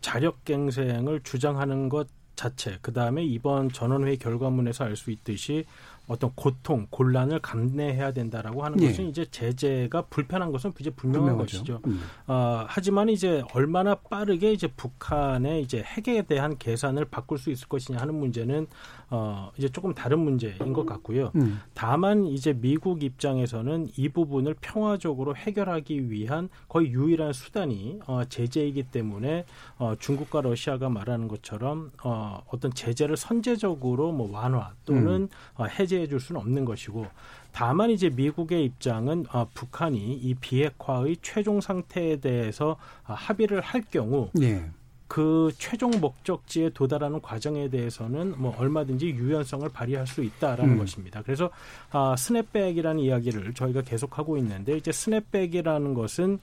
자력갱생을 주장하는 것 자체, 그 다음에 이번 전원회의 결과문에서 알 수 있듯이 어떤 고통, 곤란을 감내해야 된다라고 하는 예. 것은 이제 제재가 불편한 것은 이제 분명한 분명하죠. 것이죠. 음. 어, 하지만 이제 얼마나 빠르게 이제 북한의 이제 핵에 대한 계산을 바꿀 수 있을 것이냐 하는 문제는 어, 이제 조금 다른 문제인 것 같고요. 음. 다만 이제 미국 입장에서는 이 부분을 평화적으로 해결하기 위한 거의 유일한 수단이 어, 제재이기 때문에 어, 중국과 러시아가 말하는 것처럼 어, 어떤 제재를 선제적으로 뭐 완화 또는 음. 어, 해제 해 줄 수는 없는 것이고 다만 이제 미국의 입장은 아, 북한이 이 비핵화의 최종 상태에 대해서 아, 합의를 할 경우 네. 그 최종 목적지에 도달하는 과정에 대해서는 뭐 얼마든지 유연성을 발휘할 수 있다라는 음. 것입니다. 그래서 아, snapback이라는 이야기를 저희가 계속하고 있는데 이제 snapback이라는 것은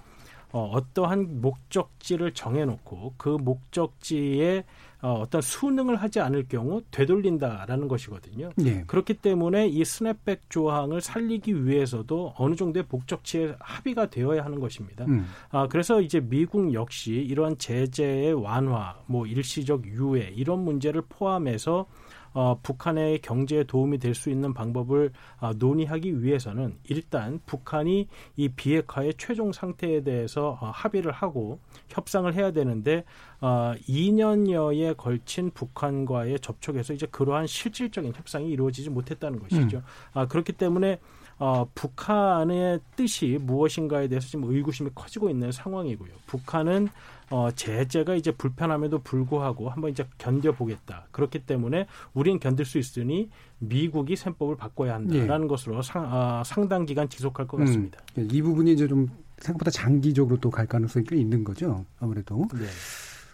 어, 어떠한 목적지를 정해놓고 그 목적지에 어, 어떤 순응을 하지 않을 경우 되돌린다라는 것이거든요. 네. 그렇기 때문에 이 스냅백 조항을 살리기 위해서도 어느 정도의 목적지에 합의가 되어야 하는 것입니다. 음. 아, 그래서 이제 미국 역시 이러한 제재의 완화, 뭐 일시적 유예 이런 문제를 포함해서 어, 북한의 경제에 도움이 될 수 있는 방법을 어, 논의하기 위해서는 일단 북한이 이 비핵화의 최종 상태에 대해서 어, 합의를 하고 협상을 해야 되는데 어, 2년여에 걸친 북한과의 접촉에서 이제 그러한 실질적인 협상이 이루어지지 못했다는 것이죠. 음. 아, 그렇기 때문에 어, 북한의 뜻이 무엇인가에 대해서 지금 의구심이 커지고 있는 상황이고요. 북한은 어, 제재가 이제 불편함에도 불구하고 한번 이제 견뎌보겠다. 그렇기 때문에 우리는 견딜 수 있으니 미국이 셈법을 바꿔야 한다라는 예. 것으로 상, 어, 상당 기간 지속할 것 같습니다. 음, 이 부분이 이제 좀 생각보다 장기적으로 또 갈 가능성이 꽤 있는 거죠. 아무래도. 네.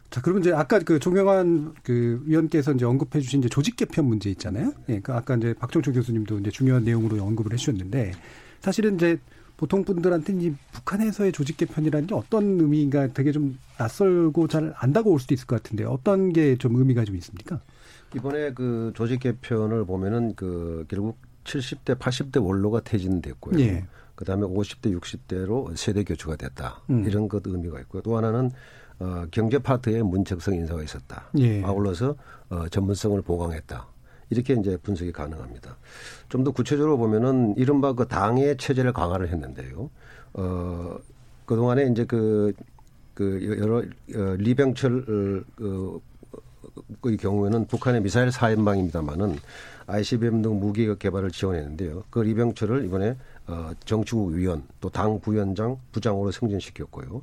자, 그러면 이제 아까 그 종영환 그 위원께서 이제 언급해 주신 이제 조직 개편 문제 있잖아요. 예, 그 아까 이제 박종철 교수님도 이제 중요한 내용으로 언급을 해 주셨는데 사실은 이제 보통 분들한테는 이 북한에서의 조직 개편이라는 게 어떤 의미인가 되게 좀 낯설고 잘 안 다가올 수도 있을 것 같은데 어떤 게 좀 의미가 좀 있습니까? 이번에 그 조직 개편을 보면은 그 결국 70대, 80대 원로가 퇴진됐고요. 예. 그다음에 50대, 60대로 세대 교체가 됐다. 음. 이런 것 의미가 있고요. 또 하나는 어, 경제 파트에 문책성 인사가 있었다. 예. 아울러서 어, 전문성을 보강했다. 이렇게 이제 분석이 가능합니다. 좀 더 구체적으로 보면은 이른바 그 당의 체제를 강화를 했는데요. 어, 그동안에 이제 그, 그 여러 어, 리병철 어, 그 경우에는 북한의 미사일 사연방입니다만은 ICBM 등 무기 개발을 지원했는데요. 그 리병철을 이번에 어, 정치국 위원 또 당 부위원장 부장으로 승진시켰고요.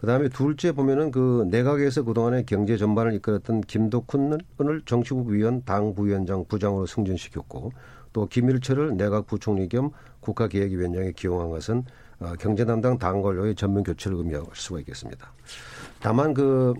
그 다음에 둘째 보면은 그 내각에서 그동안에 경제 전반을 이끌었던 김덕훈을 정치국 위원 당 부위원장 부장으로 승진시켰고 또 김일철을 내각 부총리 겸 국가기획위원장에 기용한 것은 어, 경제 담당 당 관료의 전면 교체를 의미할 수가 있겠습니다. 다만 그,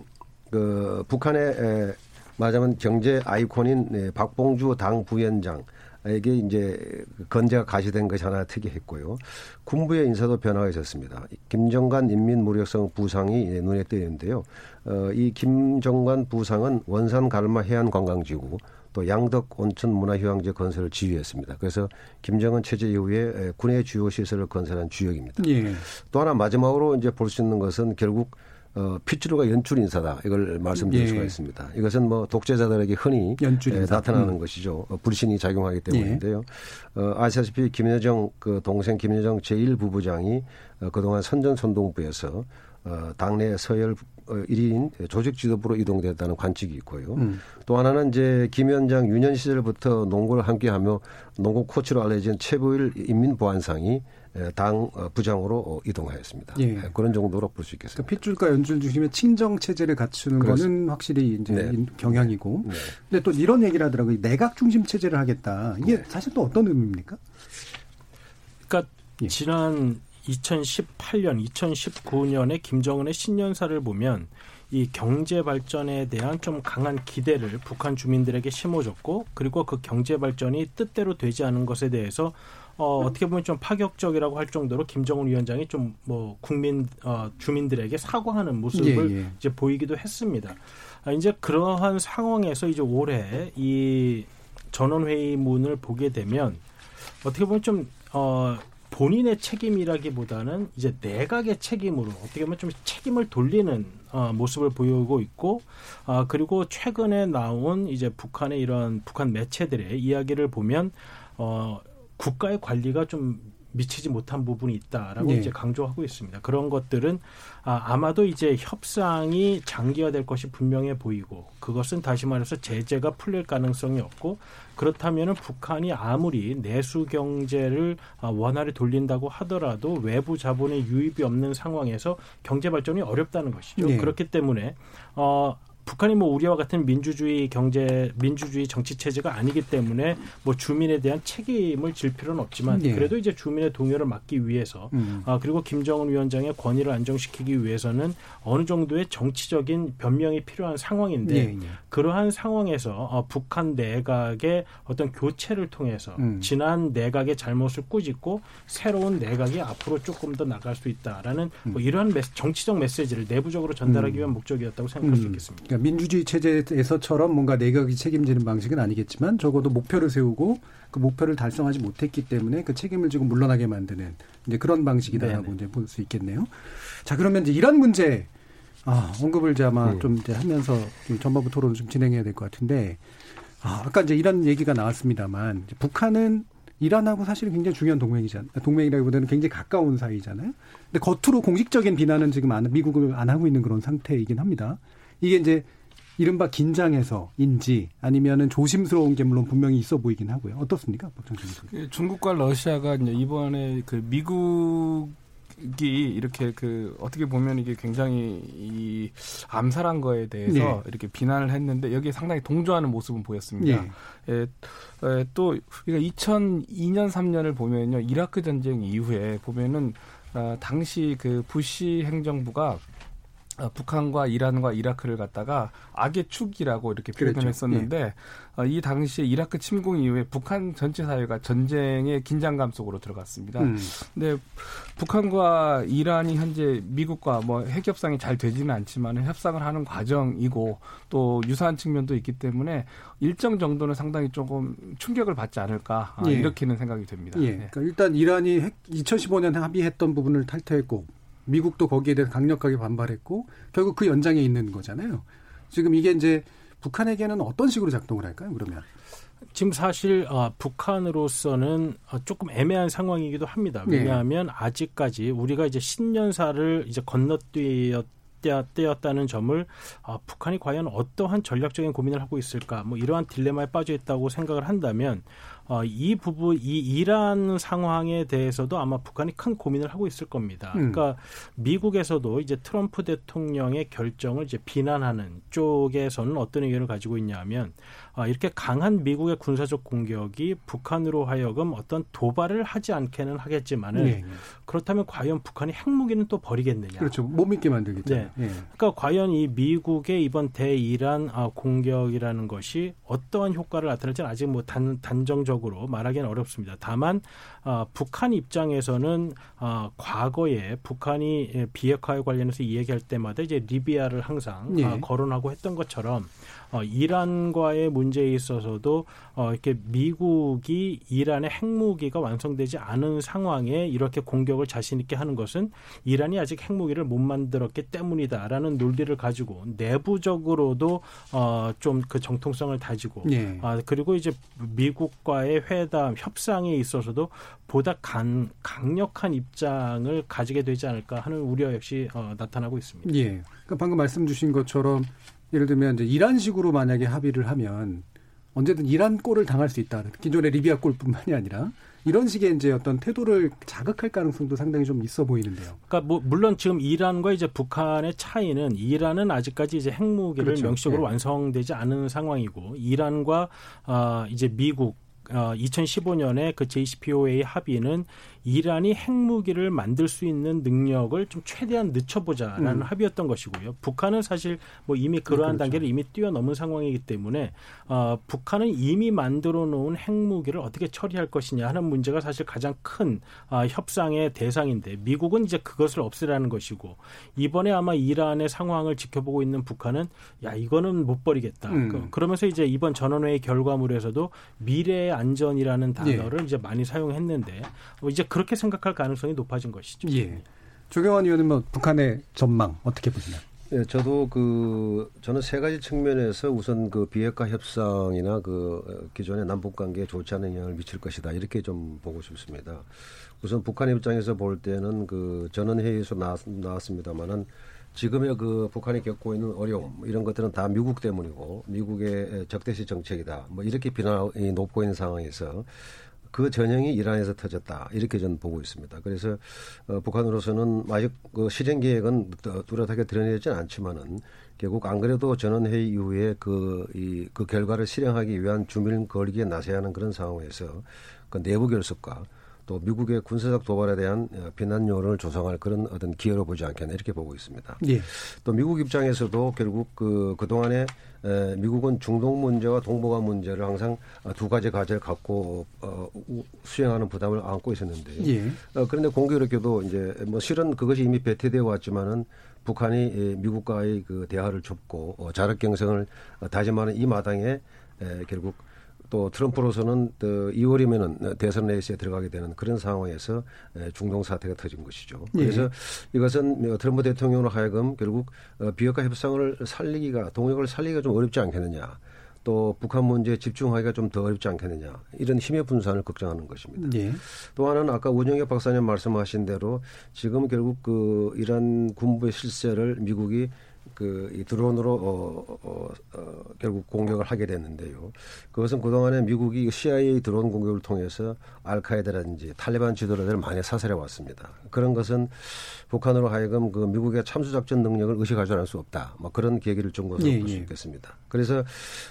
그 북한의 에, 말하자면 경제 아이콘인 네, 박봉주 당 부위원장 에게 이제 건재가 가시된 것이 하나 특이했고요. 군부의 인사도 변화가 있었습니다. 김정관 인민무력성 부상이 눈에 띄는데요. 어, 이 김정관 부상은 원산 갈마 해안관광지구 또 양덕 온천 문화휴양지 건설을 지휘했습니다. 그래서 김정은 체제 이후에 군의 주요 시설을 건설한 주역입니다. 예. 또 하나 마지막으로 이제 볼 수 있는 것은 결국 어, 피치루가 연출 인사다. 이걸 말씀드릴 예. 수가 있습니다. 이것은 뭐 독재자들에게 흔히 예, 나타나는 음. 것이죠. 어, 불신이 작용하기 때문인데요. 예. 어, 아시다시피 김여정 그 동생 김여정 제1 부부장이 어, 그동안 선전선동부에서 어, 당내 서열 1인 어, 조직 지도부로 이동됐다는 관측이 있고요. 음. 또 하나는 이제 김 위원장 유년 시절부터 농구를 함께하며 농구 코치로 알려진 최부일 인민보안상이 당 어, 부장으로 어, 이동하였습니다. 예. 그런 정도로 볼 수 있겠습니다. 그러니까 핏줄과 연줄 중심의 친정 체제를 갖추는. 거는 확실히 이제 네. 경향이고. 네. 근데 또 이런 얘기를 하더라고요. 내각 중심 체제를 하겠다. 이게 네. 사실 또 어떤 의미입니까? 그러니까 예. 지난 2018년, 2019년에 김정은의 신년사를 보면 이 경제 발전에 대한 좀 강한 기대를 북한 주민들에게 심어줬고 그리고 그 경제 발전이 뜻대로 되지 않은 것에 대해서 어, 어떻게 보면 좀 파격적이라고 할 정도로 김정은 위원장이 좀 뭐 국민 어, 주민들에게 사과하는 모습을 예, 예. 이제 보이기도 했습니다. 아, 이제 그러한 상황에서 이제 올해 이 전원회의문을 보게 되면 어떻게 보면 좀 어, 본인의 책임이라기보다는 이제 내각의 책임으로 어떻게 보면 좀 책임을 돌리는 어, 모습을 보이고 있고 아 그리고 최근에 나온 이제 북한의 이런 북한 매체들의 이야기를 보면 어 국가의 관리가 좀 미치지 못한 부분이 있다라고 네. 이제 강조하고 있습니다. 그런 것들은 아, 아마도 이제 협상이 장기화될 것이 분명해 보이고 그것은 다시 말해서 제재가 풀릴 가능성이 없고 그렇다면은 북한이 아무리 내수 경제를 아, 원활히 돌린다고 하더라도 외부 자본의 유입이 없는 상황에서 경제 발전이 어렵다는 것이죠. 네. 그렇기 때문에 어 북한이 뭐 우리와 같은 민주주의 경제 민주주의 정치 체제가 아니기 때문에 뭐 주민에 대한 책임을 질 필요는 없지만 네. 그래도 이제 주민의 동요를 막기 위해서 음. 아 그리고 김정은 위원장의 권위를 안정시키기 위해서는 어느 정도의 정치적인 변명이 필요한 상황인데 네, 네. 그러한 상황에서 어, 북한 내각의 어떤 교체를 통해서 음. 지난 내각의 잘못을 꾸짖고 새로운 내각이 앞으로 조금 더 나갈 수 있다라는 음. 뭐 이러한 메시, 정치적 메시지를 내부적으로 전달하기 음. 위한 목적이었다고 생각할 수 음. 있겠습니다. 그러니까 민주주의 체제에서처럼 뭔가 내각이 책임지는 방식은 아니겠지만 적어도 목표를 세우고 그 목표를 달성하지 못했기 때문에 그 책임을 지고 물러나게 만드는 이제 그런 방식이다라고 이제 볼 수 있겠네요. 자 그러면 이제 이런 문제 아, 언급을 이제 아마 네. 좀 이제 하면서 전반부 토론을 좀 진행해야 될 것 같은데 아, 아까 이제 이런 얘기가 나왔습니다만 북한은 이란하고 사실은 굉장히 중요한 동맹이잖아요. 동맹이라기보다는 굉장히 가까운 사이잖아요. 근데 겉으로 공식적인 비난은 지금 안, 미국을 안 하고 있는 그런 상태이긴 합니다. 이게 이제 이른바 긴장해서인지 아니면은 조심스러운 게 물론 분명히 있어 보이긴 하고요. 어떻습니까, 박정준 그 중국과 러시아가 이제 이번에 그 미국 이 이렇게 그 어떻게 보면 이게 굉장히 이 암살한 거에 대해서 네. 이렇게 비난을 했는데 여기에 상당히 동조하는 모습은 보였습니다. 네. 예, 예, 또 그러니까 2002년 3년을 보면요 이라크 전쟁 이후에 보면은 어, 당시 그 부시 행정부가 어, 북한과 이란과 이라크를 갖다가 악의 축이라고 이렇게 표현을 그렇죠. 했었는데 예. 어, 이 당시에 이라크 침공 이후에 북한 전체 사회가 전쟁의 긴장감 속으로 들어갔습니다. 음. 근데 북한과 이란이 현재 미국과 뭐 핵 협상이 잘 되지는 않지만 협상을 하는 과정이고 또 유사한 측면도 있기 때문에 일정 정도는 상당히 조금 충격을 받지 않을까 아, 예. 이렇게는 생각이 됩니다. 예. 네. 그러니까 일단 이란이 2015년 합의했던 부분을 탈퇴했고 미국도 거기에 대해서 강력하게 반발했고 결국 그 연장에 있는 거잖아요. 지금 이게 이제 북한에게는 어떤 식으로 작동을 할까요? 그러면 지금 사실 어, 북한으로서는 어, 조금 애매한 상황이기도 합니다. 네. 왜냐하면 네. 아직까지 우리가 이제 신년사를 이제 건너뛰었 때였다는 점을 아, 북한이 과연 어떠한 전략적인 고민을 하고 있을까 뭐 이러한 딜레마에 빠져 있다고 생각을 한다면 어, 이 부분, 이 이란 상황에 대해서도 아마 북한이 큰 고민을 하고 있을 겁니다. 음. 그러니까 미국에서도 이제 트럼프 대통령의 결정을 이제 비난하는 쪽에서는 어떤 의견을 가지고 있냐면 아, 이렇게 강한 미국의 군사적 공격이 북한으로 하여금 어떤 도발을 하지 않게는 하겠지만은 네. 그렇다면 과연 북한이 핵무기는 또 버리겠느냐? 그렇죠. 못 믿게 만들겠죠. 네. 네. 그러니까 과연 이 미국의 이번 대이란 아, 공격이라는 것이 어떠한 효과를 나타낼지는 아직 뭐 단, 단정적으로 말하기는 어렵습니다. 다만 아, 북한 입장에서는 아, 과거에 북한이 비핵화에 관련해서 이야기할 때마다 이제 리비아를 항상 네. 아, 거론하고 했던 것처럼 어, 이란과의 문제에 있어서도 어, 이렇게 미국이 이란의 핵무기가 완성되지 않은 상황에 이렇게 공격을 자신 있게 하는 것은 이란이 아직 핵무기를 못 만들었기 때문이다라는 논리를 가지고 내부적으로도 어, 좀 그 정통성을 다지고 네. 아, 그리고 이제 미국과의 회담 협상에 있어서도 보다 강, 강력한 입장을 가지게 되지 않을까 하는 우려 역시 어, 나타나고 있습니다. 예. 그러니까 방금 말씀 주신 것처럼 예를 들면 이제 이란 식으로 만약에 합의를 하면 언제든 이란 꼴을 당할 수 있다. 기존의 리비아 꼴뿐만이 아니라 이런 식의 이제 어떤 태도를 자극할 가능성도 상당히 좀 있어 보이는데요. 그러니까 뭐 물론 지금 이란과 이제 북한의 차이는 이란은 아직까지 이제 핵무기를 그렇죠. 명시적으로 네. 완성되지 않은 상황이고 이란과 아 이제 미국 어, 2015년에 그 JCPOA 합의는 이란이 핵무기를 만들 수 있는 능력을 좀 최대한 늦춰보자라는 음. 합의였던 것이고요. 북한은 사실 뭐 이미 그러한 네, 그렇죠. 단계를 이미 뛰어넘은 상황이기 때문에 어, 북한은 이미 만들어 놓은 핵무기를 어떻게 처리할 것이냐 하는 문제가 사실 가장 큰 어, 협상의 대상인데 미국은 이제 그것을 없애라는 것이고 이번에 아마 이란의 상황을 지켜보고 있는 북한은 야 이거는 못 버리겠다. 음. 그, 그러면서 이제 이번 전원회의 결과물에서도 미래의 안전이라는 단어를 예. 이제 많이 사용했는데 어, 이제 그렇게 생각할 가능성이 높아진 것이죠. 예. 조경환 의원은 뭐 북한의 전망 어떻게 보시나요? 예, 저도 그 저는 세 가지 측면에서 우선 그 비핵화 협상이나 그 기존의 남북 관계에 좋지 않은 영향을 미칠 것이다 이렇게 좀 보고 싶습니다. 우선 북한 입장에서 볼 때는 그 전원 회의에서 나왔, 나왔습니다만은 지금의 그 북한이 겪고 있는 어려움 이런 것들은 다 미국 때문이고 미국의 적대시 정책이다 뭐 이렇게 비난이 높고 있는 상황에서 그 전형이 이란에서 터졌다 이렇게 저는 보고 있습니다. 그래서 어, 북한으로서는 아직 그 실행 계획은 뚜렷하게 드러내지는 않지만은 결국 안 그래도 전원회의 이후에 그, 이, 그 결과를 실행하기 위한 주민 걸기에 나서야 하는 그런 상황에서 그 내부 결속과 또 미국의 군사적 도발에 대한 어, 비난 여론을 조성할 그런 어떤 기회로 보지 않겠나 이렇게 보고 있습니다. 예. 또 미국 입장에서도 결국 그 그동안에 에, 미국은 중동 문제와 동북아 문제를 항상 어, 두 가지 과제를 갖고 어, 수행하는 부담을 안고 있었는데 예. 어, 그런데 공교롭게도 이제 뭐 실은 그것이 이미 배태되어 왔지만은 북한이 미국과의 그 대화를 좁고 어, 자력 경쟁을 다짐하는 이 마당에 에, 결국 또 트럼프로서는 또 2월이면은 대선 레이스에 들어가게 되는 그런 상황에서 중동 사태가 터진 것이죠. 예. 그래서 예. 이것은 트럼프 대통령으로 하여금 결국 어, 비핵화 협상을 살리기가 동력을 살리기가 좀 어렵지 않겠느냐. 또 북한 문제에 집중하기가 좀 더 어렵지 않겠느냐 이런 힘의 분산을 걱정하는 것입니다. 예. 또 하나는 아까 우정혁 박사님 말씀하신 대로 지금 결국 그 이란 군부의 실세를 미국이 그 드론으로 어, 어, 어, 결국 공격을 하게 됐는데요. 그것은 그동안에 미국이 CIA 드론 공격을 통해서 알카에다라든지 탈레반 지도자들을 많이 사살해 왔습니다. 그런 것은 북한으로 하여금 그 미국의 참수 작전 능력을 의식하지 않을 수 없다. 뭐 그런 계기를 준 것으로 예, 볼수 예. 있겠습니다. 그래서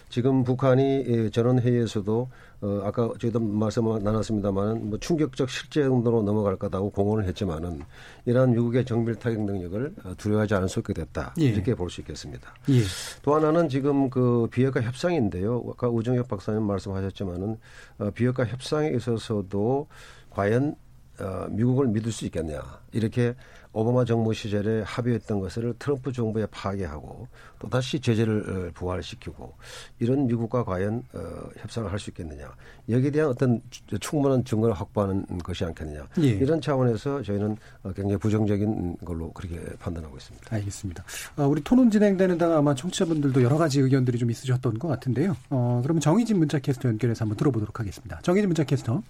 지금 북한이 전원 회의에서도 어, 아까 저희도 말씀 나눴습니다만은 뭐 충격적 실제 정도로 넘어갈 거다고 공언을 했지만은 이러한 미국의 정밀 타격 능력을 어, 두려워하지 않을 수 있게 됐다. 예. 이렇게 볼 수 있겠습니다. 예. 또 하나는 지금 그 비핵화 협상인데요. 아까 우정혁 박사님 말씀하셨지만은 어, 비핵화 협상에 있어서도 과연 어, 미국을 믿을 수 있겠냐 이렇게 오바마 정부 시절에 합의했던 것을 트럼프 정부에 파괴하고 또 다시 제재를 어, 부활시키고 이런 미국과 과연 어, 협상을 할 수 있겠느냐 여기에 대한 어떤 충분한 증거를 확보하는 것이 않겠느냐 예. 이런 차원에서 저희는 어, 굉장히 부정적인 걸로 그렇게 판단하고 있습니다. 알겠습니다. 어, 우리 토론 진행되는 당 아마 청취자분들도 여러 가지 의견들이 좀 있으셨던 것 같은데요. 어, 그러면 정희진 문자 캐스터 연결해서 한번 들어보도록 하겠습니다. 정희진 문자 캐스터.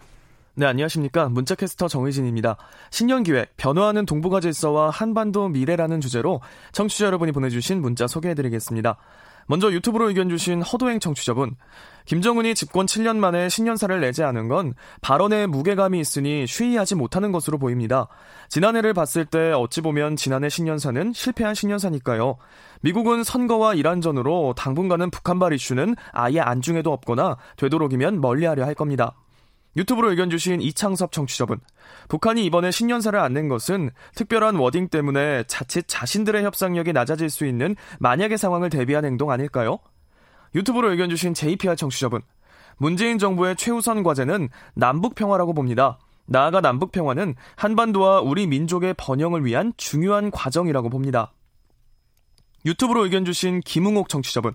네, 안녕하십니까. 문자캐스터 정의진입니다. 신년기획, 변화하는 동북아 질서와 한반도 미래라는 주제로 청취자 여러분이 보내주신 문자 소개해드리겠습니다. 먼저 유튜브로 의견 주신 허도행 청취자분. 김정은이 집권 7년 만에 신년사를 내지 않은 건 발언에 무게감이 있으니 쉬이하지 못하는 것으로 보입니다. 지난해를 봤을 때 어찌 보면 지난해 신년사는 실패한 신년사니까요. 미국은 선거와 이란전으로 당분간은 북한발 이슈는 아예 안중에도 없거나 되도록이면 멀리하려 할 겁니다. 유튜브로 의견 주신 이창섭 청취자분. 북한이 이번에 신년사를 안 낸 것은 특별한 워딩 때문에 자칫 자신들의 협상력이 낮아질 수 있는 만약의 상황을 대비한 행동 아닐까요? 유튜브로 의견 주신 JPR 청취자분. 문재인 정부의 최우선 과제는 남북 평화라고 봅니다. 나아가 남북 평화는 한반도와 우리 민족의 번영을 위한 중요한 과정이라고 봅니다. 유튜브로 의견 주신 김웅옥 청취자분.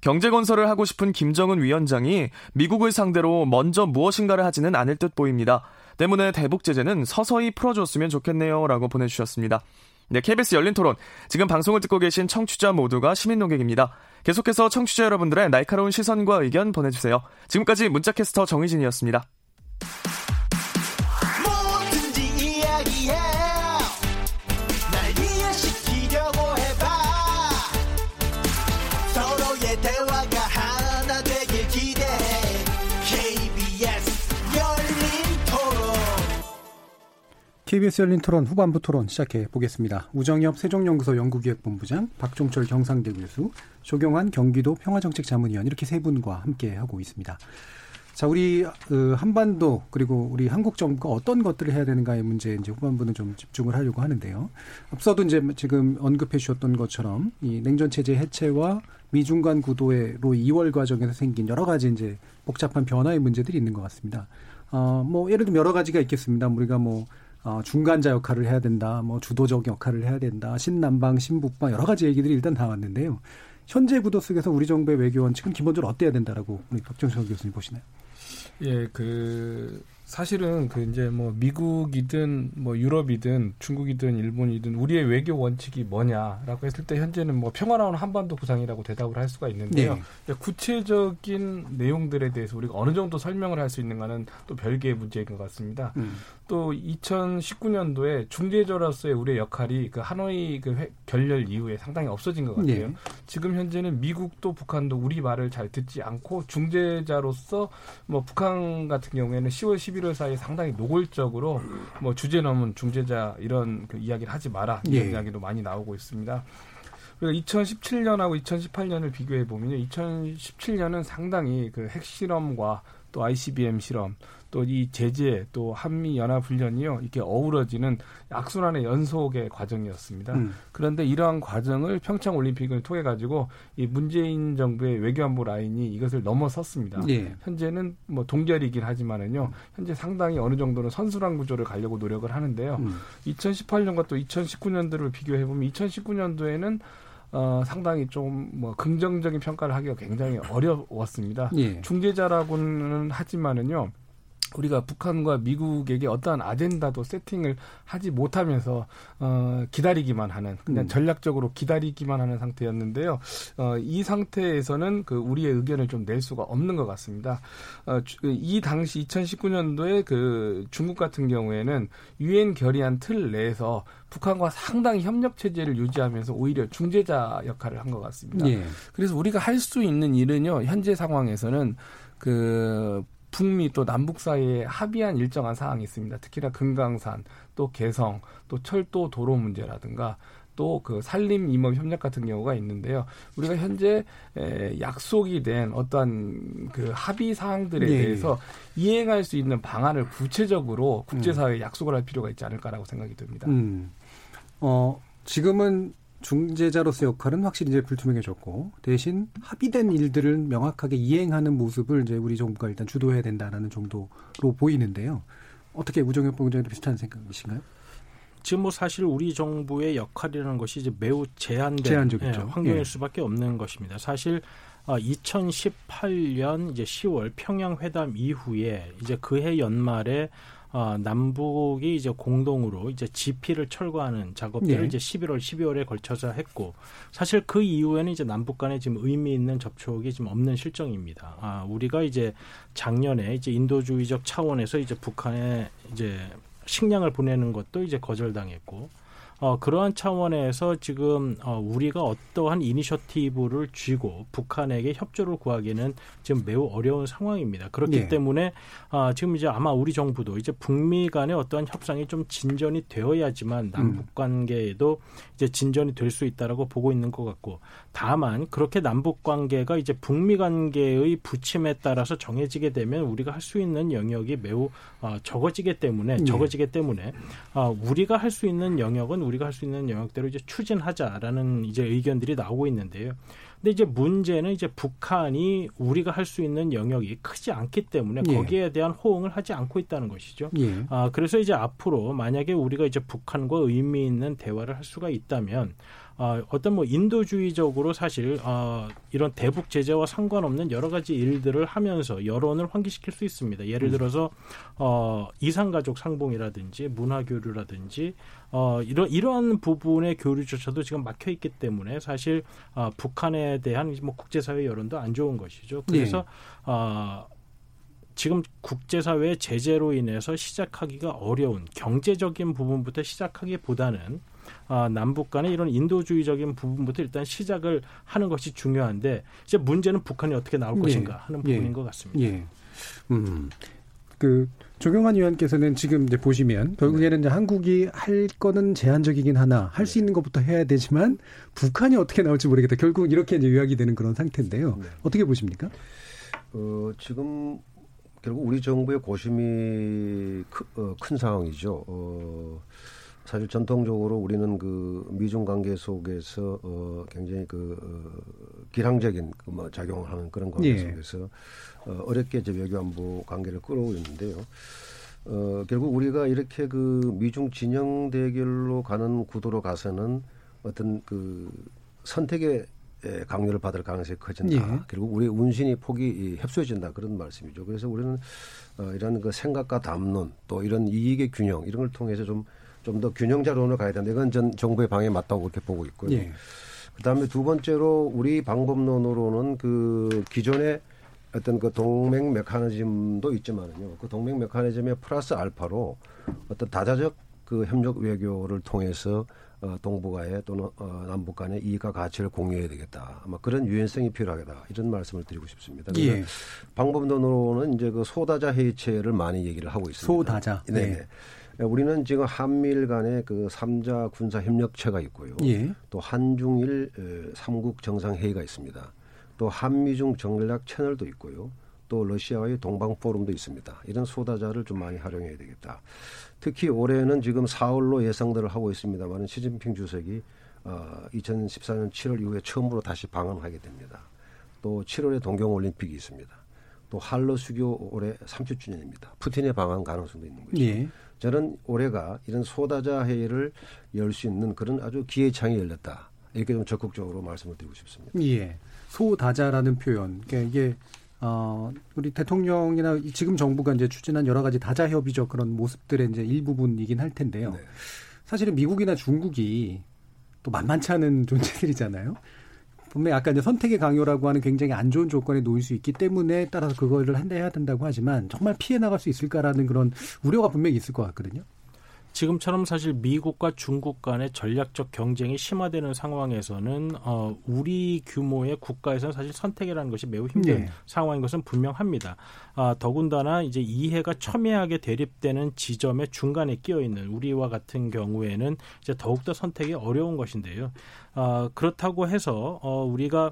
경제 건설을 하고 싶은 김정은 위원장이 미국을 상대로 먼저 무엇인가를 하지는 않을 듯 보입니다. 때문에 대북 제재는 서서히 풀어줬으면 좋겠네요. 라고 보내주셨습니다. 네, KBS 열린 토론. 지금 방송을 듣고 계신 청취자 모두가 시민 농객입니다. 계속해서 청취자 여러분들의 날카로운 시선과 의견 보내주세요. 지금까지 문자캐스터 정희진이었습니다. KBS 열린 토론 후반부 토론 시작해 보겠습니다. 우정엽 세종연구소 연구기획본부장, 박종철 경상대 교수, 조경환 경기도 평화정책자문위원 이렇게 세 분과 함께 하고 있습니다. 자, 우리 그 한반도 그리고 우리 한국 정부가 어떤 것들을 해야 되는가의 문제 이제 후반부는 좀 집중을 하려고 하는데요. 앞서도 이제 지금 언급해 주셨던 것처럼 이 냉전 체제 해체와 미중 간 구도로 2월 과정에서 생긴 여러 가지 이제 복잡한 변화의 문제들이 있는 것 같습니다. 어, 뭐 예를 들면 여러 가지가 있겠습니다. 우리가 뭐 어, 중간자 역할을 해야 된다, 뭐 주도적 역할을 해야 된다, 신남방, 신북방 여러 가지 얘기들이 일단 나왔는데요. 현재 구도 속에서 우리 정부의 외교 원칙은 기본적으로 어때야 된다라고 우리 박정철 교수님 보시나요? 예, 그 사실은 그 이제 뭐 미국이든 뭐 유럽이든 중국이든 일본이든 우리의 외교 원칙이 뭐냐라고 했을 때 현재는 뭐 평화로운 한반도 구상이라고 대답을 할 수가 있는데요. 네. 구체적인 내용들에 대해서 우리가 어느 정도 설명을 할 수 있는가는 또 별개의 문제인 것 같습니다. 음. 또 2019년도에 중재자로서의 우리의 역할이 그 하노이 그 회, 결렬 이후에 상당히 없어진 것 같아요. 네. 지금 현재는 미국도 북한도 우리 말을 잘 듣지 않고 중재자로서 뭐 북한 같은 경우에는 10월 11월 사이에 상당히 노골적으로 뭐 주제 넘은 중재자 이런 그 이야기를 하지 마라 이런 네. 이야기도 많이 나오고 있습니다. 그리고 2017년하고 2018년을 비교해 보면요. 2017년은 상당히 그 핵실험과 또 ICBM 실험 또 이 제재 또 한미 연합 훈련이요 이렇게 어우러지는 악순환의 연속의 과정이었습니다. 음. 그런데 이러한 과정을 평창 올림픽을 통해 가지고 이 문재인 정부의 외교안보 라인이 이것을 넘어섰습니다. 예. 현재는 뭐 동결이긴 하지만은요 현재 상당히 어느 정도는 선순환 구조를 가려고 노력을 하는데요. 음. 2018년과 또 2019년도를 비교해 보면 2019년도에는 어, 상당히 좀 뭐 긍정적인 평가를 하기가 굉장히 어려웠습니다. 예. 중재자라고는 하지만은요. 우리가 북한과 미국에게 어떠한 아젠다도 세팅을 하지 못하면서 어 기다리기만 하는 그냥 음. 전략적으로 기다리기만 하는 상태였는데요. 어 이 상태에서는 그 우리의 의견을 좀 낼 수가 없는 것 같습니다. 어 이 당시 2019년도에 그 중국 같은 경우에는 유엔 결의안 틀 내에서 북한과 상당히 협력 체제를 유지하면서 오히려 중재자 역할을 한 것 같습니다. 예. 그래서 우리가 할 수 있는 일은요. 현재 상황에서는 그 북미 또 남북 사이에 합의한 일정한 사항이 있습니다. 특히나 금강산, 또 개성, 또 철도 도로 문제라든가 또 그 산림 임업 협력 같은 경우가 있는데요. 우리가 현재 에, 약속이 된 어떠한 그 합의 사항들에 네. 대해서 이행할 수 있는 방안을 구체적으로 국제사회에 음. 약속을 할 필요가 있지 않을까라고 생각이 듭니다. 음. 어, 지금은 중재자로서 역할은 확실히 이제 불투명해졌고 대신 합의된 일들을 명확하게 이행하는 모습을 이제 우리 정부가 일단 주도해야 된다라는 정도로 보이는데요. 어떻게 우정혁 본부장도 비슷한 생각이신가요? 지금 뭐 사실 우리 정부의 역할이라는 것이 이제 매우 제한된 제한적이죠. 예, 환경일 예. 수밖에 없는 것입니다. 사실 2018년 어, 이제 10월 평양 회담 이후에 이제 그해 연말에 어, 남북이 이제 공동으로 이제 지피를 철거하는 작업들을 예. 이제 11월, 12월에 걸쳐서 했고 사실 그 이후에는 이제 남북 간에 지금 의미 있는 접촉이 지금 없는 실정입니다. 아, 우리가 이제 작년에 이제 인도주의적 차원에서 이제 북한에 이제 식량을 보내는 것도 이제 거절당했고 어, 그러한 차원에서 지금 어, 우리가 어떠한 이니셔티브를 쥐고 북한에게 협조를 구하기는 지금 매우 어려운 상황입니다. 그렇기 네. 때문에 어, 지금 이제 아마 우리 정부도 이제 북미 간의 어떠한 협상이 좀 진전이 되어야지만 남북 음. 관계에도 이제 진전이 될 수 있다라고 보고 있는 것 같고 다만 그렇게 남북 관계가 이제 북미 관계의 부침에 따라서 정해지게 되면 우리가 할 수 있는 영역이 매우 어, 적어지기 때문에 네. 적어지기 때문에 어, 우리가 할 수 있는 영역은 우리가 할 수 있는 영역대로 이제 추진하자라는 이제 의견들이 나오고 있는데요. 근데 이제 문제는 이제 북한이 우리가 할 수 있는 영역이 크지 않기 때문에 예. 거기에 대한 호응을 하지 않고 있다는 것이죠. 예. 아, 그래서 이제 앞으로 만약에 우리가 이제 북한과 의미 있는 대화를 할 수가 있다면 어, 어떤 뭐 인도주의적으로 사실 어, 이런 대북 제재와 상관없는 여러 가지 일들을 하면서 여론을 환기시킬 수 있습니다. 예를 음. 들어서 어, 이상가족 상봉이라든지 문화 교류라든지 어, 이런 이런 부분의 교류조차도 지금 막혀 있기 때문에 사실 어, 북한에 대한 뭐 국제사회 여론도 안 좋은 것이죠. 그래서 네. 어, 지금 국제사회 제재로 인해서 시작하기가 어려운 경제적인 부분부터 시작하기보다는 아, 남북 간의 이런 인도주의적인 부분부터 일단 시작을 하는 것이 중요한데 이제 문제는 북한이 어떻게 나올 예. 것인가 하는 부분인 예. 것 같습니다. 예. 음. 그 조경환 의원께서는 지금 이제 보시면 결국에는 이제 한국이 할 거는 제한적이긴 하나 할 수 있는 것부터 해야 되지만 북한이 어떻게 나올지 모르겠다. 결국 이렇게 이제 요약이 되는 그런 상태인데요. 네. 어떻게 보십니까? 어, 지금 결국 우리 정부의 고심이 크, 어, 큰 상황이죠. 어, 사실 전통적으로 우리는 그 미중 관계 속에서 어 굉장히 그 어, 기량적인 그뭐 작용을 하는 그런 관계 예. 속에서 어 어렵게 이제 외교 안보 관계를 끌어올렸는데요. 어 결국 우리가 이렇게 그 미중 진영 대결로 가는 구도로 가서는 어떤 그 선택의 강요를 받을 가능성이 커진다. 예. 결국 우리 운신이 폭이 협소해진다 그런 말씀이죠. 그래서 우리는 어, 이런 그 생각과 담론 또 이런 이익의 균형 이런 걸 통해서 좀 좀 더 균형자론으로 가야 된다. 이건 전 정부의 방에 맞다고 그렇게 보고 있고요. 예. 그다음에 두 번째로 우리 방법론으로는 그 기존의 어떤 그 동맹 메커니즘도 있지만은요. 그 동맹 메커니즘의 플러스 알파로 어떤 다자적 그 협력 외교를 통해서 어, 동북아의 또는 어, 남북 간의 이익과 가치를 공유해야 되겠다. 아마 그런 유연성이 필요하겠다. 이런 말씀을 드리고 싶습니다. 예. 방법론으로는 이제 그 소다자 회의체를 많이 얘기를 하고 있습니다. 소다자. 네. 네. 예, 우리는 지금 한미일 간의 그 3자 군사 협력체가 있고요. 예. 또 한중일 삼국 정상회의가 있습니다. 또 한미중 전략 채널도 있고요. 또 러시아와의 동방 포럼도 있습니다. 이런 소다자를 좀 많이 활용해야 되겠다. 특히 올해는 지금 4월로 예상들을 하고 있습니다만 시진핑 주석이 어, 2014년 7월 이후에 처음으로 다시 방한하게 됩니다. 또 7월에 동경 올림픽이 있습니다. 또 한러 수교 올해 30주년입니다. 푸틴의 방한 가능성도 있는 거죠. 예. 저는 올해가 이런 소다자 회의를 열 수 있는 그런 아주 기회창이 열렸다. 이렇게 좀 적극적으로 말씀을 드리고 싶습니다. 예. 소다자라는 표현. 그러니까 이게 어, 우리 대통령이나 지금 정부가 이제 추진한 여러 가지 다자 협의적 그런 모습들의 이제 일부분이긴 할 텐데요. 네. 사실은 미국이나 중국이 또 만만치 않은 존재들이잖아요. 분명히 아까 이제 선택의 강요라고 하는 굉장히 안 좋은 조건에 놓일 수 있기 때문에 따라서 그거를 한대해야 된다고 하지만 정말 피해 나갈 수 있을까라는 그런 우려가 분명히 있을 것 같거든요. 지금처럼 사실 미국과 중국 간의 전략적 경쟁이 심화되는 상황에서는 어, 우리 규모의 국가에서는 사실 선택이라는 것이 매우 힘든 네. 상황인 것은 분명합니다. 아, 더군다나 이제 이해가 첨예하게 대립되는 지점의 중간에 끼어 있는 우리와 같은 경우에는 이제 더욱더 선택이 어려운 것인데요. 어, 그렇다고 해서 어, 우리가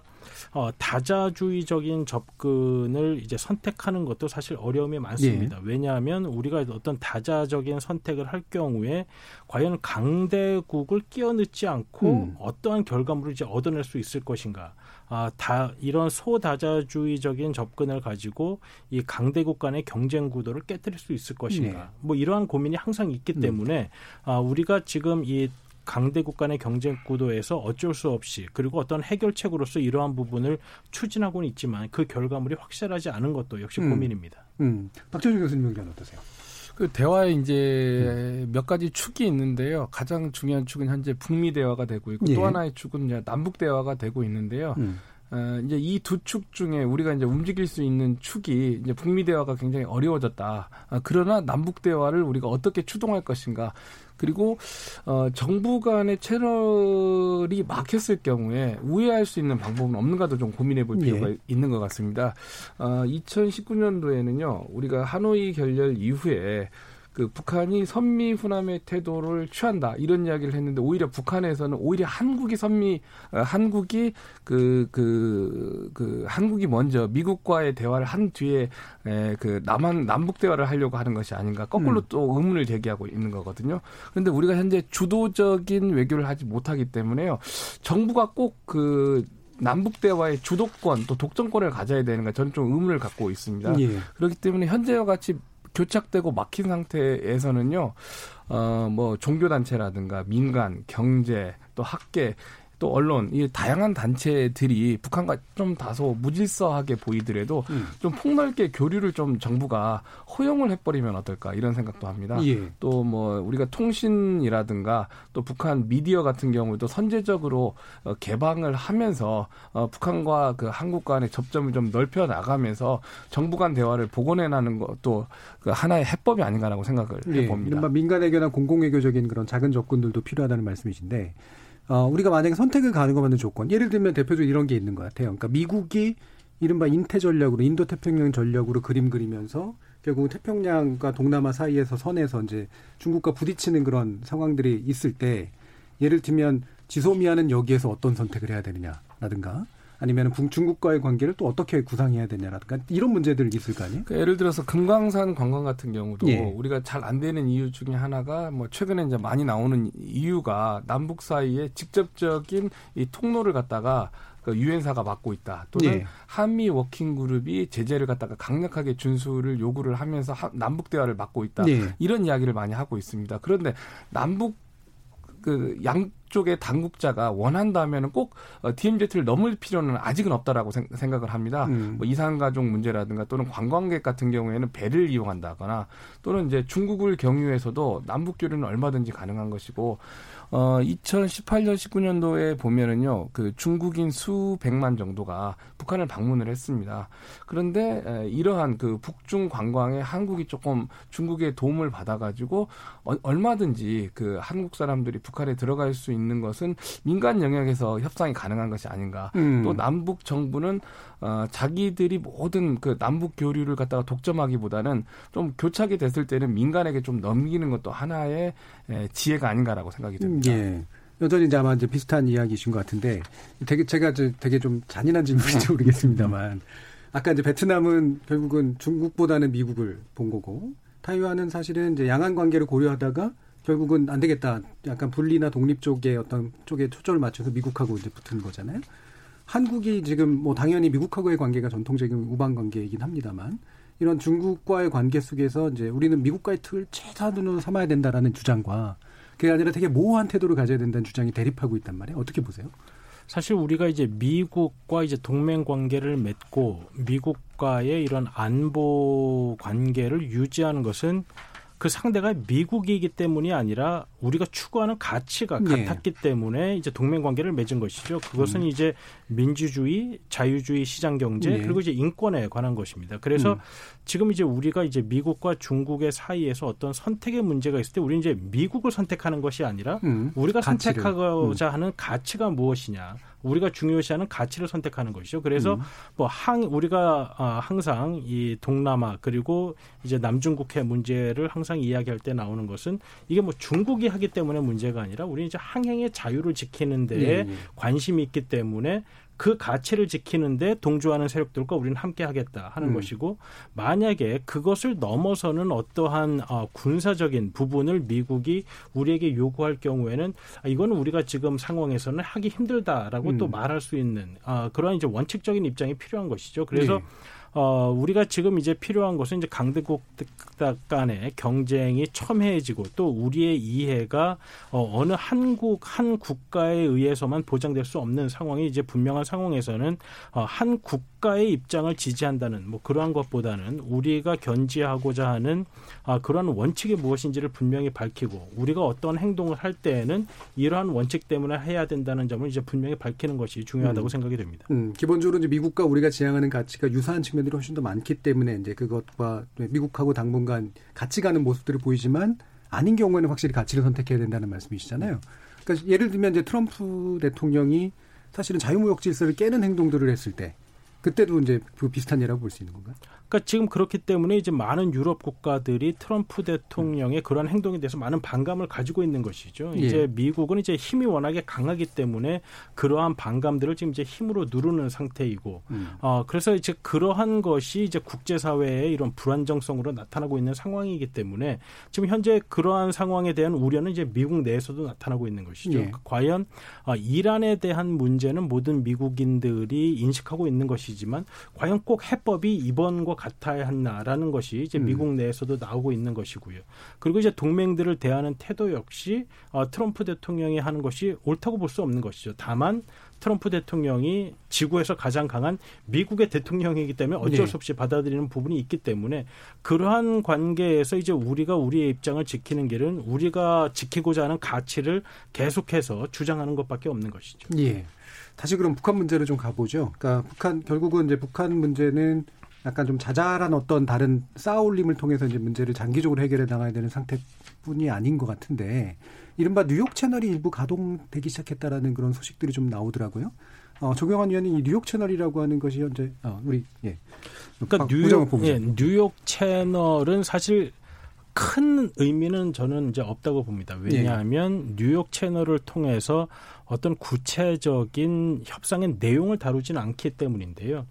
어, 다자주의적인 접근을 이제 선택하는 것도 사실 어려움이 많습니다. 예. 왜냐하면 우리가 어떤 다자적인 선택을 할 경우에 과연 강대국을 끼워 넣지 않고 음. 어떠한 결과물을 이제 얻어낼 수 있을 것인가. 아, 다 이런 소다자주의적인 접근을 가지고 이 강대국 간의 경쟁 구도를 깨뜨릴 수 있을 것인가. 네. 뭐 이러한 고민이 항상 있기 음. 때문에 아, 우리가 지금 이 강대국 간의 경쟁 구도에서 어쩔 수 없이 그리고 어떤 해결책으로서 이러한 부분을 추진하고는 있지만 그 결과물이 확실하지 않은 것도 역시 음. 고민입니다. 음. 박재준 교수님 의견 어떠세요? 그 대화에 이제 음. 몇 가지 축이 있는데요. 가장 중요한 축은 현재 북미 대화가 되고 있고 예. 또 하나의 축은 이제 남북 대화가 되고 있는데요. 음. 어, 이제 이 두 축 중에 우리가 이제 움직일 수 있는 축이 이제 북미 대화가 굉장히 어려워졌다. 아, 그러나 남북 대화를 우리가 어떻게 추동할 것인가. 그리고 어, 정부 간의 채널이 막혔을 경우에 우회할 수 있는 방법은 없는가도 좀 고민해 볼 필요가 예. 있는 것 같습니다. 어, 2019년도에는요, 우리가 하노이 결렬 이후에 그 북한이 선미 훈함의 태도를 취한다 이런 이야기를 했는데 오히려 북한에서는 오히려 한국이 선미 어, 한국이 그그 그, 그 한국이 먼저 미국과의 대화를 한 뒤에 에, 그 남한 남북 대화를 하려고 하는 것이 아닌가 거꾸로 음. 또 의문을 제기하고 있는 거거든요. 그런데 우리가 현재 주도적인 외교를 하지 못하기 때문에요. 정부가 꼭그 남북 대화의 주도권 또 독점권을 가져야 되는가 저는 좀 의문을 갖고 있습니다. 예. 그렇기 때문에 현재와 같이 교착되고 막힌 상태에서는요, 어, 뭐, 종교단체라든가 민간, 경제, 또 학계, 또 언론 이 다양한 단체들이 북한과 좀 다소 무질서하게 보이더라도 음. 좀 폭넓게 교류를 좀 정부가 허용을 해버리면 어떨까 이런 생각도 합니다. 예. 또뭐 우리가 통신이라든가 또 북한 미디어 같은 경우도 선제적으로 어, 개방을 하면서 어, 북한과 그 한국 간의 접점을 좀 넓혀 나가면서 정부 간 대화를 복원해 나는 것도 그 하나의 해법이 아닌가라고 생각을 예. 해봅니다. 민간 외교나 공공 외교적인 그런 작은 접근들도 필요하다는 말씀이신데 어, 우리가 만약에 선택을 가능하는 조건, 예를 들면 대표적으로 이런 게 있는 것 같아요. 그러니까 미국이 이른바 인태 전략으로 인도 태평양 전략으로 그림 그리면서 결국 태평양과 동남아 사이에서 선에서 이제 중국과 부딪히는 그런 상황들이 있을 때 예를 들면 지소미아는 여기에서 어떤 선택을 해야 되느냐라든가 아니면 중국과의 관계를 또 어떻게 구상해야 되냐라든가 이런 문제들이 있을 거 아니에요? 그러니까 예를 들어서 금강산 관광 같은 경우도 예. 우리가 잘 안 되는 이유 중에 하나가 뭐 최근에 이제 많이 나오는 이유가 남북 사이에 직접적인 이 통로를 갖다가 그 유엔사가 맡고 있다. 또는 예. 한미 워킹 그룹이 제재를 갖다가 강력하게 준수를 요구를 하면서 남북 대화를 맡고 있다. 예. 이런 이야기를 많이 하고 있습니다. 그런데 남북 그 양 쪽의 당국자가 원한다면은 꼭 어, DMZ를 넘을 필요는 아직은 없다라고 생, 각을 합니다. 음. 뭐 이산 가족 문제라든가 또는 관광객 같은 경우에는 배를 이용한다거나 또는 이제 중국을 경유해서도 남북 교류는 얼마든지 가능한 것이고 어 2018년 19년도에 보면은요. 그 중국인 수백만 정도가 북한을 방문을 했습니다. 그런데 에, 이러한 그 북중 관광에 한국이 조금 중국의 도움을 받아 가지고 어, 얼마든지 그 한국 사람들이 북한에 들어갈 수 있는 것은 민간 영역에서 협상이 가능한 것이 아닌가. 음. 또 남북 정부는 어, 자기들이 모든 그 남북 교류를 갖다가 독점하기보다는 좀 교착이 됐을 때는 민간에게 좀 넘기는 것도 하나의 에, 지혜가 아닌가라고 생각이 듭니다. 예. 여전히 이제 아마 이제 비슷한 이야기이신 것 같은데 되게 제가 되게 좀 잔인한 질문인지 모르겠습니다만 아까 이제 베트남은 결국은 중국보다는 미국을 본 거고 타이완은 사실은 이제 양안 관계를 고려하다가 결국은 안 되겠다. 약간 분리나 독립 쪽에 어떤 쪽에 초점을 맞춰서 미국하고 이제 붙은 거잖아요. 한국이 지금 뭐 당연히 미국하고의 관계가 전통적인 우방 관계이긴 합니다만 이런 중국과의 관계 속에서 이제 우리는 미국과의 틀을 최선으로 삼아야 된다라는 주장과 그게 아니라 되게 모호한 태도를 가져야 된다는 주장이 대립하고 있단 말이에요. 어떻게 보세요? 사실 우리가 이제 미국과 이제 동맹 관계를 맺고 미국과의 이런 안보 관계를 유지하는 것은 그 상대가 미국이기 때문이 아니라 우리가 추구하는 가치가 네. 같았기 때문에 이제 동맹 관계를 맺은 것이죠. 그것은 음. 이제 민주주의, 자유주의 시장 경제 네. 그리고 이제 인권에 관한 것입니다. 그래서 음. 지금 이제 우리가 이제 미국과 중국의 사이에서 어떤 선택의 문제가 있을 때 우리는 이제 미국을 선택하는 것이 아니라 음. 우리가 가치를. 선택하고자 음. 하는 가치가 무엇이냐. 우리가 중요시하는 가치를 선택하는 것이죠. 그래서 음. 뭐항 우리가 아, 항상 이 동남아 그리고 이제 남중국해 문제를 항상 이야기할 때 나오는 것은 이게 뭐 중국이 하기 때문에 문제가 아니라 우리는 이제 항행의 자유를 지키는 데에 예, 예. 관심이 있기 때문에 그 가치를 지키는데 동조하는 세력들과 우리는 함께 하겠다 하는 음. 것이고 만약에 그것을 넘어서는 어떠한 어, 군사적인 부분을 미국이 우리에게 요구할 경우에는 아, 이거는 우리가 지금 상황에서는 하기 힘들다라고 음. 또 말할 수 있는 어, 그러한 이제 원칙적인 입장이 필요한 것이죠. 그래서 네. 어, 우리가 지금 이제 필요한 것은 이제 강대국 간의 경쟁이 첨예해지고 또 우리의 이해가 어, 어느 한국 한 국가에 의해서만 보장될 수 없는 상황이 이제 분명한 상황에서는 어, 한 국. 국가의 입장을 지지한다는 뭐 그러한 것보다는 우리가 견지하고자 하는 아, 그러한 원칙이 무엇인지를 분명히 밝히고 우리가 어떤 행동을 할 때에는 이러한 원칙 때문에 해야 된다는 점을 이제 분명히 밝히는 것이 중요하다고 음. 생각이 됩니다. 음, 기본적으로 이제 미국과 우리가 지향하는 가치가 유사한 측면들이 훨씬 더 많기 때문에 이제 그것과 미국하고 당분간 같이 가는 모습들을 보이지만 아닌 경우에는 확실히 가치를 선택해야 된다는 말씀이시잖아요. 그러니까 예를 들면 이제 트럼프 대통령이 사실은 자유무역 질서를 깨는 행동들을 했을 때 그때도 이제 그 비슷한 예라고 볼 수 있는 건가요? 그러니까 지금 그렇기 때문에 이제 많은 유럽 국가들이 트럼프 대통령의 그런 행동에 대해서 많은 반감을 가지고 있는 것이죠. 예. 이제 미국은 이제 힘이 워낙에 강하기 때문에 그러한 반감들을 지금 이제 힘으로 누르는 상태이고, 음. 어 그래서 이제 그러한 것이 이제 국제사회의 이런 불안정성으로 나타나고 있는 상황이기 때문에 지금 현재 그러한 상황에 대한 우려는 이제 미국 내에서도 나타나고 있는 것이죠. 예. 과연 어, 이란에 대한 문제는 모든 미국인들이 인식하고 있는 것이지만 과연 꼭 해법이 이번과 같아야 한다라는 것이 이제 음. 미국 내에서도 나오고 있는 것이고요. 그리고 이제 동맹들을 대하는 태도 역시 어, 트럼프 대통령이 하는 것이 옳다고 볼 수 없는 것이죠. 다만 트럼프 대통령이 지구에서 가장 강한 미국의 대통령이기 때문에 어쩔 네. 수 없이 받아들이는 부분이 있기 때문에 그러한 관계에서 이제 우리가 우리의 입장을 지키는 길은 우리가 지키고자 하는 가치를 계속해서 주장하는 것밖에 없는 것이죠. 예. 다시 그럼 북한 문제로 좀 가보죠. 그러니까 북한 결국은 이제 북한 문제는 약간 좀 자잘한 어떤 다른 쌓아올림을 통해서 이제 문제를 장기적으로 해결해 나가야 되는 상태뿐이 아닌 것 같은데 이른바 뉴욕 채널이 일부 가동되기 시작했다라는 그런 소식들이 좀 나오더라고요. 어, 조경환 의원이 뉴욕 채널이라고 하는 것이 현재 어, 우리 예. 그러니까 뉴욕 예, 뉴욕 채널은 사실 큰 의미는 저는 이제 없다고 봅니다. 왜냐하면 예. 뉴욕 채널을 통해서 어떤 구체적인 협상의 내용을 다루지는 않기 때문인데요.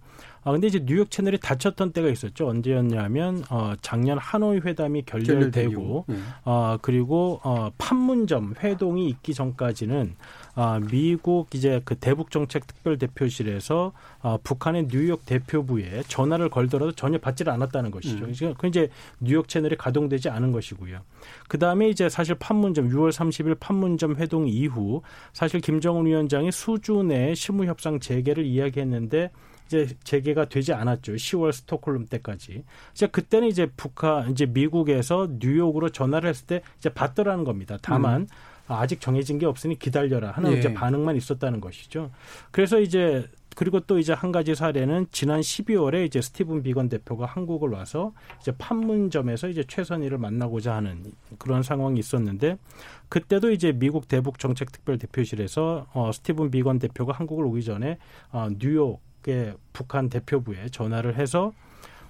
아 근데 이제 뉴욕 채널이 닫혔던 때가 있었죠. 언제였냐면 어 작년 하노이 회담이 결렬되고 네. 어 그리고 어 판문점 회동이 있기 전까지는 아 미국 이제 그 대북 정책 특별 대표실에서 어 북한의 뉴욕 대표부에 전화를 걸더라도 전혀 받지를 않았다는 것이죠. 음. 그 이제 뉴욕 채널이 가동되지 않은 것이고요. 그 다음에 이제 사실 판문점 6월 30일 판문점 회동 이후 사실 김정은 위원장이 수준의 실무 협상 재개를 이야기했는데 이제 재개가 되지 않았죠. 10월 스톡홀름 때까지. 이제 그때는 이제 북한 이제 미국에서 뉴욕으로 전화를 했을 때 이제 받더라는 겁니다. 다만 음. 아직 정해진 게 없으니 기다려라 하는 예. 이제 반응만 있었다는 것이죠. 그래서 이제 그리고 또 이제 한 가지 사례는 지난 12월에 이제 스티븐 비건 대표가 한국을 와서 이제 판문점에서 이제 최선희를 만나고자 하는 그런 상황이 있었는데 그때도 이제 미국 대북 정책 특별 대표실에서 어 스티븐 비건 대표가 한국을 오기 전에 어 뉴욕 의 북한 대표부에 전화를 해서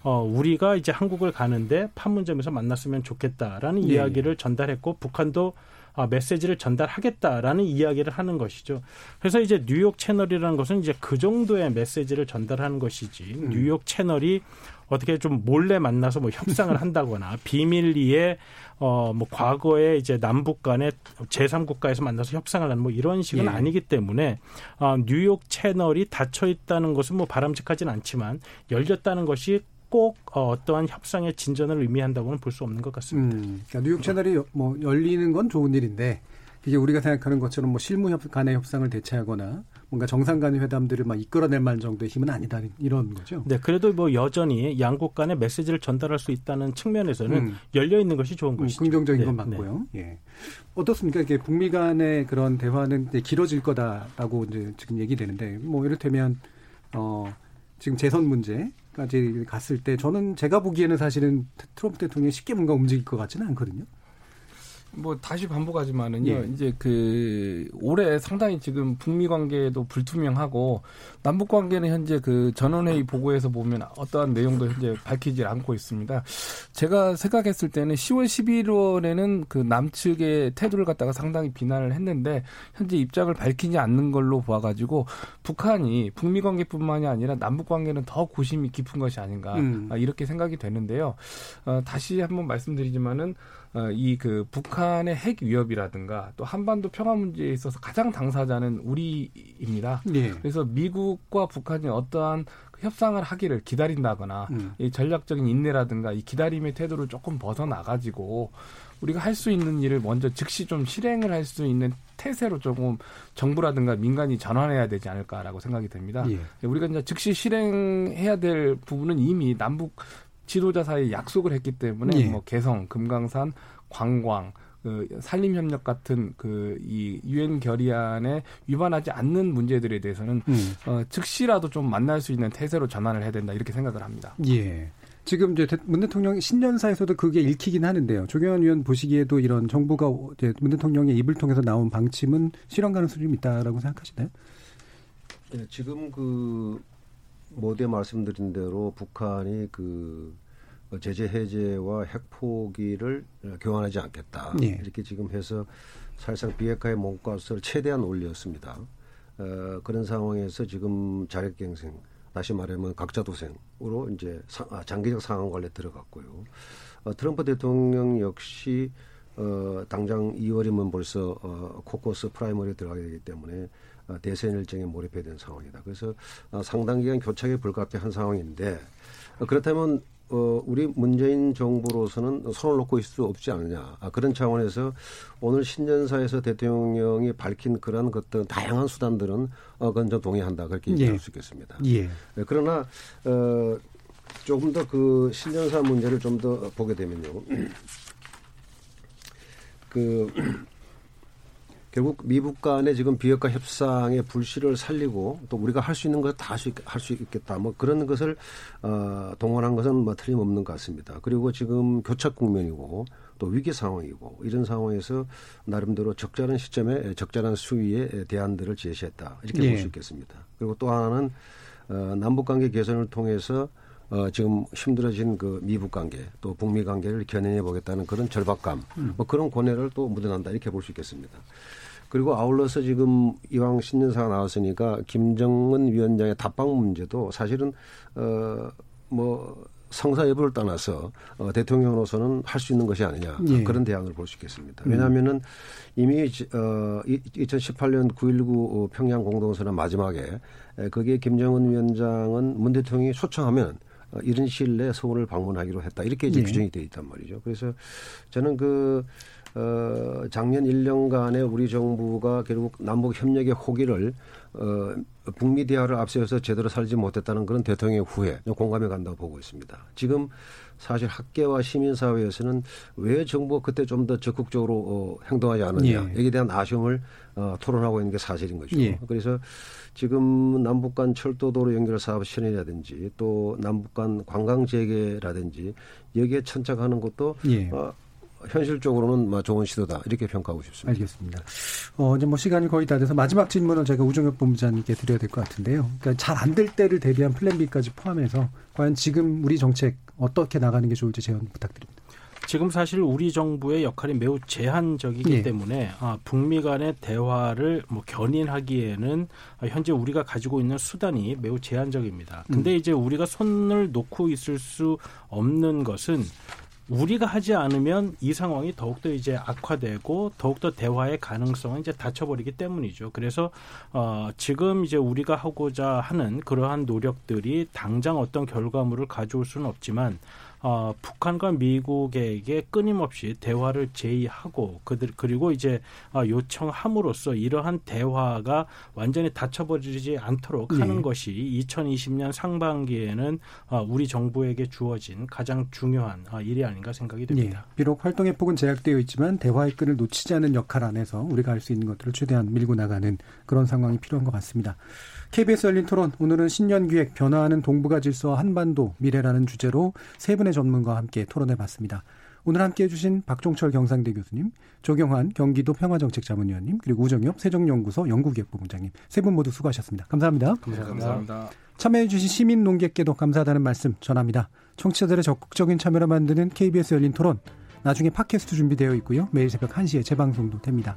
어, 우리가 이제 한국을 가는데 판문점에서 만났으면 좋겠다라는 네. 이야기를 전달했고 북한도 아, 메시지를 전달하겠다라는 이야기를 하는 것이죠. 그래서 이제 뉴욕 채널이라는 것은 이제 그 정도의 메시지를 전달하는 것이지 음. 뉴욕 채널이 어떻게 좀 몰래 만나서 뭐 협상을 한다거나 비밀리에 어 뭐 과거에 이제 남북 간의 제3국가에서 만나서 협상을 하는 뭐 이런 식은 예. 아니기 때문에 어 뉴욕 채널이 닫혀 있다는 것은 뭐 바람직하진 않지만 열렸다는 것이 꼭 어, 어떠한 협상의 진전을 의미한다고는 볼 수 없는 것 같습니다. 음, 그러니까 뉴욕 채널이 뭐 열리는 건 좋은 일인데 이게 우리가 생각하는 것처럼 뭐 실무 협 간의 협상을 대체하거나 뭔가 정상 간의 회담들을 막 이끌어낼 만 정도의 힘은 아니다 이런 거죠. 네, 그래도 뭐 여전히 양국 간의 메시지를 전달할 수 있다는 측면에서는 음. 열려 있는 것이 좋은 음, 것이죠. 긍정적인 네, 건 맞고요. 네. 예. 어떻습니까? 이게 북미 간의 그런 대화는 이제 길어질 거다라고 이제 지금 얘기되는데 뭐 이를테면 어 지금 재선 문제까지 갔을 때 저는 제가 보기에는 사실은 트럼프 대통령이 쉽게 뭔가 움직일 것 같지는 않거든요. 뭐 다시 반복하지만은요. 예. 이제 그 올해 상당히 지금 북미 관계도 불투명하고 남북 관계는 현재 그 전원회의 보고에서 보면 어떠한 내용도 현재 밝히지 않고 있습니다. 제가 생각했을 때는 10월 11월에는 그 남측의 태도를 갖다가 상당히 비난을 했는데 현재 입장을 밝히지 않는 걸로 보아 가지고 북한이 북미 관계뿐만이 아니라 남북 관계는 더 고심이 깊은 것이 아닌가 음. 이렇게 생각이 되는데요. 어, 다시 한번 말씀드리지만은 어, 이 그 북한의 핵 위협이라든가 또 한반도 평화 문제에 있어서 가장 당사자는 우리입니다. 예. 그래서 미국과 북한이 어떠한 협상을 하기를 기다린다거나 음. 이 전략적인 인내라든가 이 기다림의 태도를 조금 벗어나가지고 우리가 할 수 있는 일을 먼저 즉시 좀 실행을 할 수 있는 태세로 조금 정부라든가 민간이 전환해야 되지 않을까라고 생각이 됩니다. 예. 우리가 이제 즉시 실행해야 될 부분은 이미 남북 지도자 사이에 약속을 했기 때문에 예. 뭐 개성, 금강산, 관광, 그 산림협력 같은 그 이 유엔 결의안에 위반하지 않는 문제들에 대해서는 음. 어, 즉시라도 좀 만날 수 있는 태세로 전환을 해야 된다 이렇게 생각을 합니다. 예. 지금 이제 문 대통령 신년사에서도 그게 읽히긴 하는데요. 조경환 의원 보시기에도 이런 정부가 이제 문 대통령의 입을 통해서 나온 방침은 실현 가능성이 좀 있다라고 생각하시나요? 네, 지금 그 모두에 말씀드린 대로 북한이 그 제재 해제와 핵 포기를 교환하지 않겠다. 네. 이렇게 지금 해서 사실상 비핵화의 몸값을 최대한 올렸습니다. 어, 그런 상황에서 지금 자력갱생 다시 말하면 각자 도생으로 이제 사, 아, 장기적 상황 관리에 들어갔고요. 어, 트럼프 대통령 역시 어, 당장 2월이면 벌써 어, 코코스 프라이머리에 들어가야 되기 때문에 어, 대선 일정에 몰입해야 되는 상황이다. 그래서 어, 상당 기간 교착에 불가피한 상황인데 어, 그렇다면 어, 우리 문재인 정부로서는 손을 놓고 있을 수 없지 않느냐. 아, 그런 차원에서 오늘 신년사에서 대통령이 밝힌 그런 어떤 다양한 수단들은 어, 그건 좀 동의한다. 그렇게 얘기할 예. 수 있겠습니다. 예. 네, 그러나, 어, 조금 더 그 신년사 문제를 좀 더 보게 되면요. 그, 결국 미국 간의 지금 비핵화 협상의 불씨를 살리고 또 우리가 할 수 있는 것 다 할 수 있겠다. 뭐 그런 것을 어, 동원한 것은 뭐 틀림없는 것 같습니다. 그리고 지금 교착 국면이고 또 위기 상황이고 이런 상황에서 나름대로 적절한 시점에 적절한 수위의 대안들을 제시했다. 이렇게 예. 볼수 있겠습니다. 그리고 또 하나는 어, 남북 관계 개선을 통해서 어, 지금 힘들어진 그 미북 관계 또 북미 관계를 견인해 보겠다는 그런 절박감 음. 뭐 그런 고뇌를 또 묻어난다 이렇게 볼 수 있겠습니다. 그리고 아울러서 지금 이왕 신년사가 나왔으니까 김정은 위원장의 답방 문제도 사실은 어뭐 성사 여부를 떠나서 어, 대통령으로서는 할 수 있는 것이 아니냐 예. 그런 대안을 볼 수 있겠습니다. 왜냐하면은 이미 어, 2018년 9.19 평양 공동선언 마지막에 거기에 김정은 위원장은 문 대통령이 초청하면 어, 이런 시일 내에 서울을 방문하기로 했다 이렇게 이제 예. 규정이 되어 있단 말이죠. 그래서 저는 그 어, 작년 1년간에 우리 정부가 결국 남북 협력의 호기를 어, 북미 대화를 앞세워서 제대로 살지 못했다는 그런 대통령의 후회 공감해 간다고 보고 있습니다. 지금 사실 학계와 시민사회에서는 왜 정부가 그때 좀 더 적극적으로 어, 행동하지 않았냐 예. 여기에 대한 아쉬움을 어, 토론하고 있는 게 사실인 거죠. 예. 그래서 지금 남북 간 철도도로 연결 사업 실현이라든지 또 남북 간 관광 재개라든지 여기에 천착하는 것도 예. 어, 현실적으로는 뭐 좋은 시도다 이렇게 평가하고 싶습니다. 알겠습니다. 어, 이제 뭐 시간이 거의 다 돼서 마지막 질문을 제가 우종혁 본부장님께 드려야 될 것 같은데요. 그러니까 잘 안 될 때를 대비한 플랜 B까지 포함해서 과연 지금 우리 정책 어떻게 나가는 게 좋을지 제언 부탁드립니다. 지금 사실 우리 정부의 역할이 매우 제한적이기 예. 때문에 아, 북미 간의 대화를 뭐 견인하기에는 현재 우리가 가지고 있는 수단이 매우 제한적입니다. 근데 음. 이제 우리가 손을 놓고 있을 수 없는 것은 우리가 하지 않으면 이 상황이 더욱더 이제 악화되고 더욱더 대화의 가능성은 이제 닫혀버리기 때문이죠. 그래서 어 지금 이제 우리가 하고자 하는 그러한 노력들이 당장 어떤 결과물을 가져올 수는 없지만 어, 북한과 미국에게 끊임없이 대화를 제의하고 그들 그리고 이제 어, 요청함으로써 이러한 대화가 완전히 닫혀버리지 않도록 네. 하는 것이 2020년 상반기에는 어, 우리 정부에게 주어진 가장 중요한 어, 일이 아닌가 생각이 됩니다. 네. 비록 활동의 폭은 제약되어 있지만 대화의 끈을 놓치지 않는 역할 안에서 우리가 할 수 있는 것들을 최대한 밀고 나가는 그런 상황이 필요한 것 같습니다. KBS 열린 토론 오늘은 신년 기획 변화하는 동북아 질서와 한반도 미래라는 주제로 세 분의 전문가와 함께 토론해 봤습니다. 오늘 함께 해주신 박종철 경상대 교수님, 조경환 경기도 평화정책자문위원님, 그리고 우정엽 세종연구소 연구기획부본장님 세 분 모두 수고하셨습니다. 감사합니다. 감사합니다. 감사합니다. 참여해주신 시민논객께도 감사하다는 말씀 전합니다. 청취자들의 적극적인 참여를 만드는 KBS 열린 토론, 나중에 팟캐스트 준비되어 있고요. 매일 새벽 1시에 재방송도 됩니다.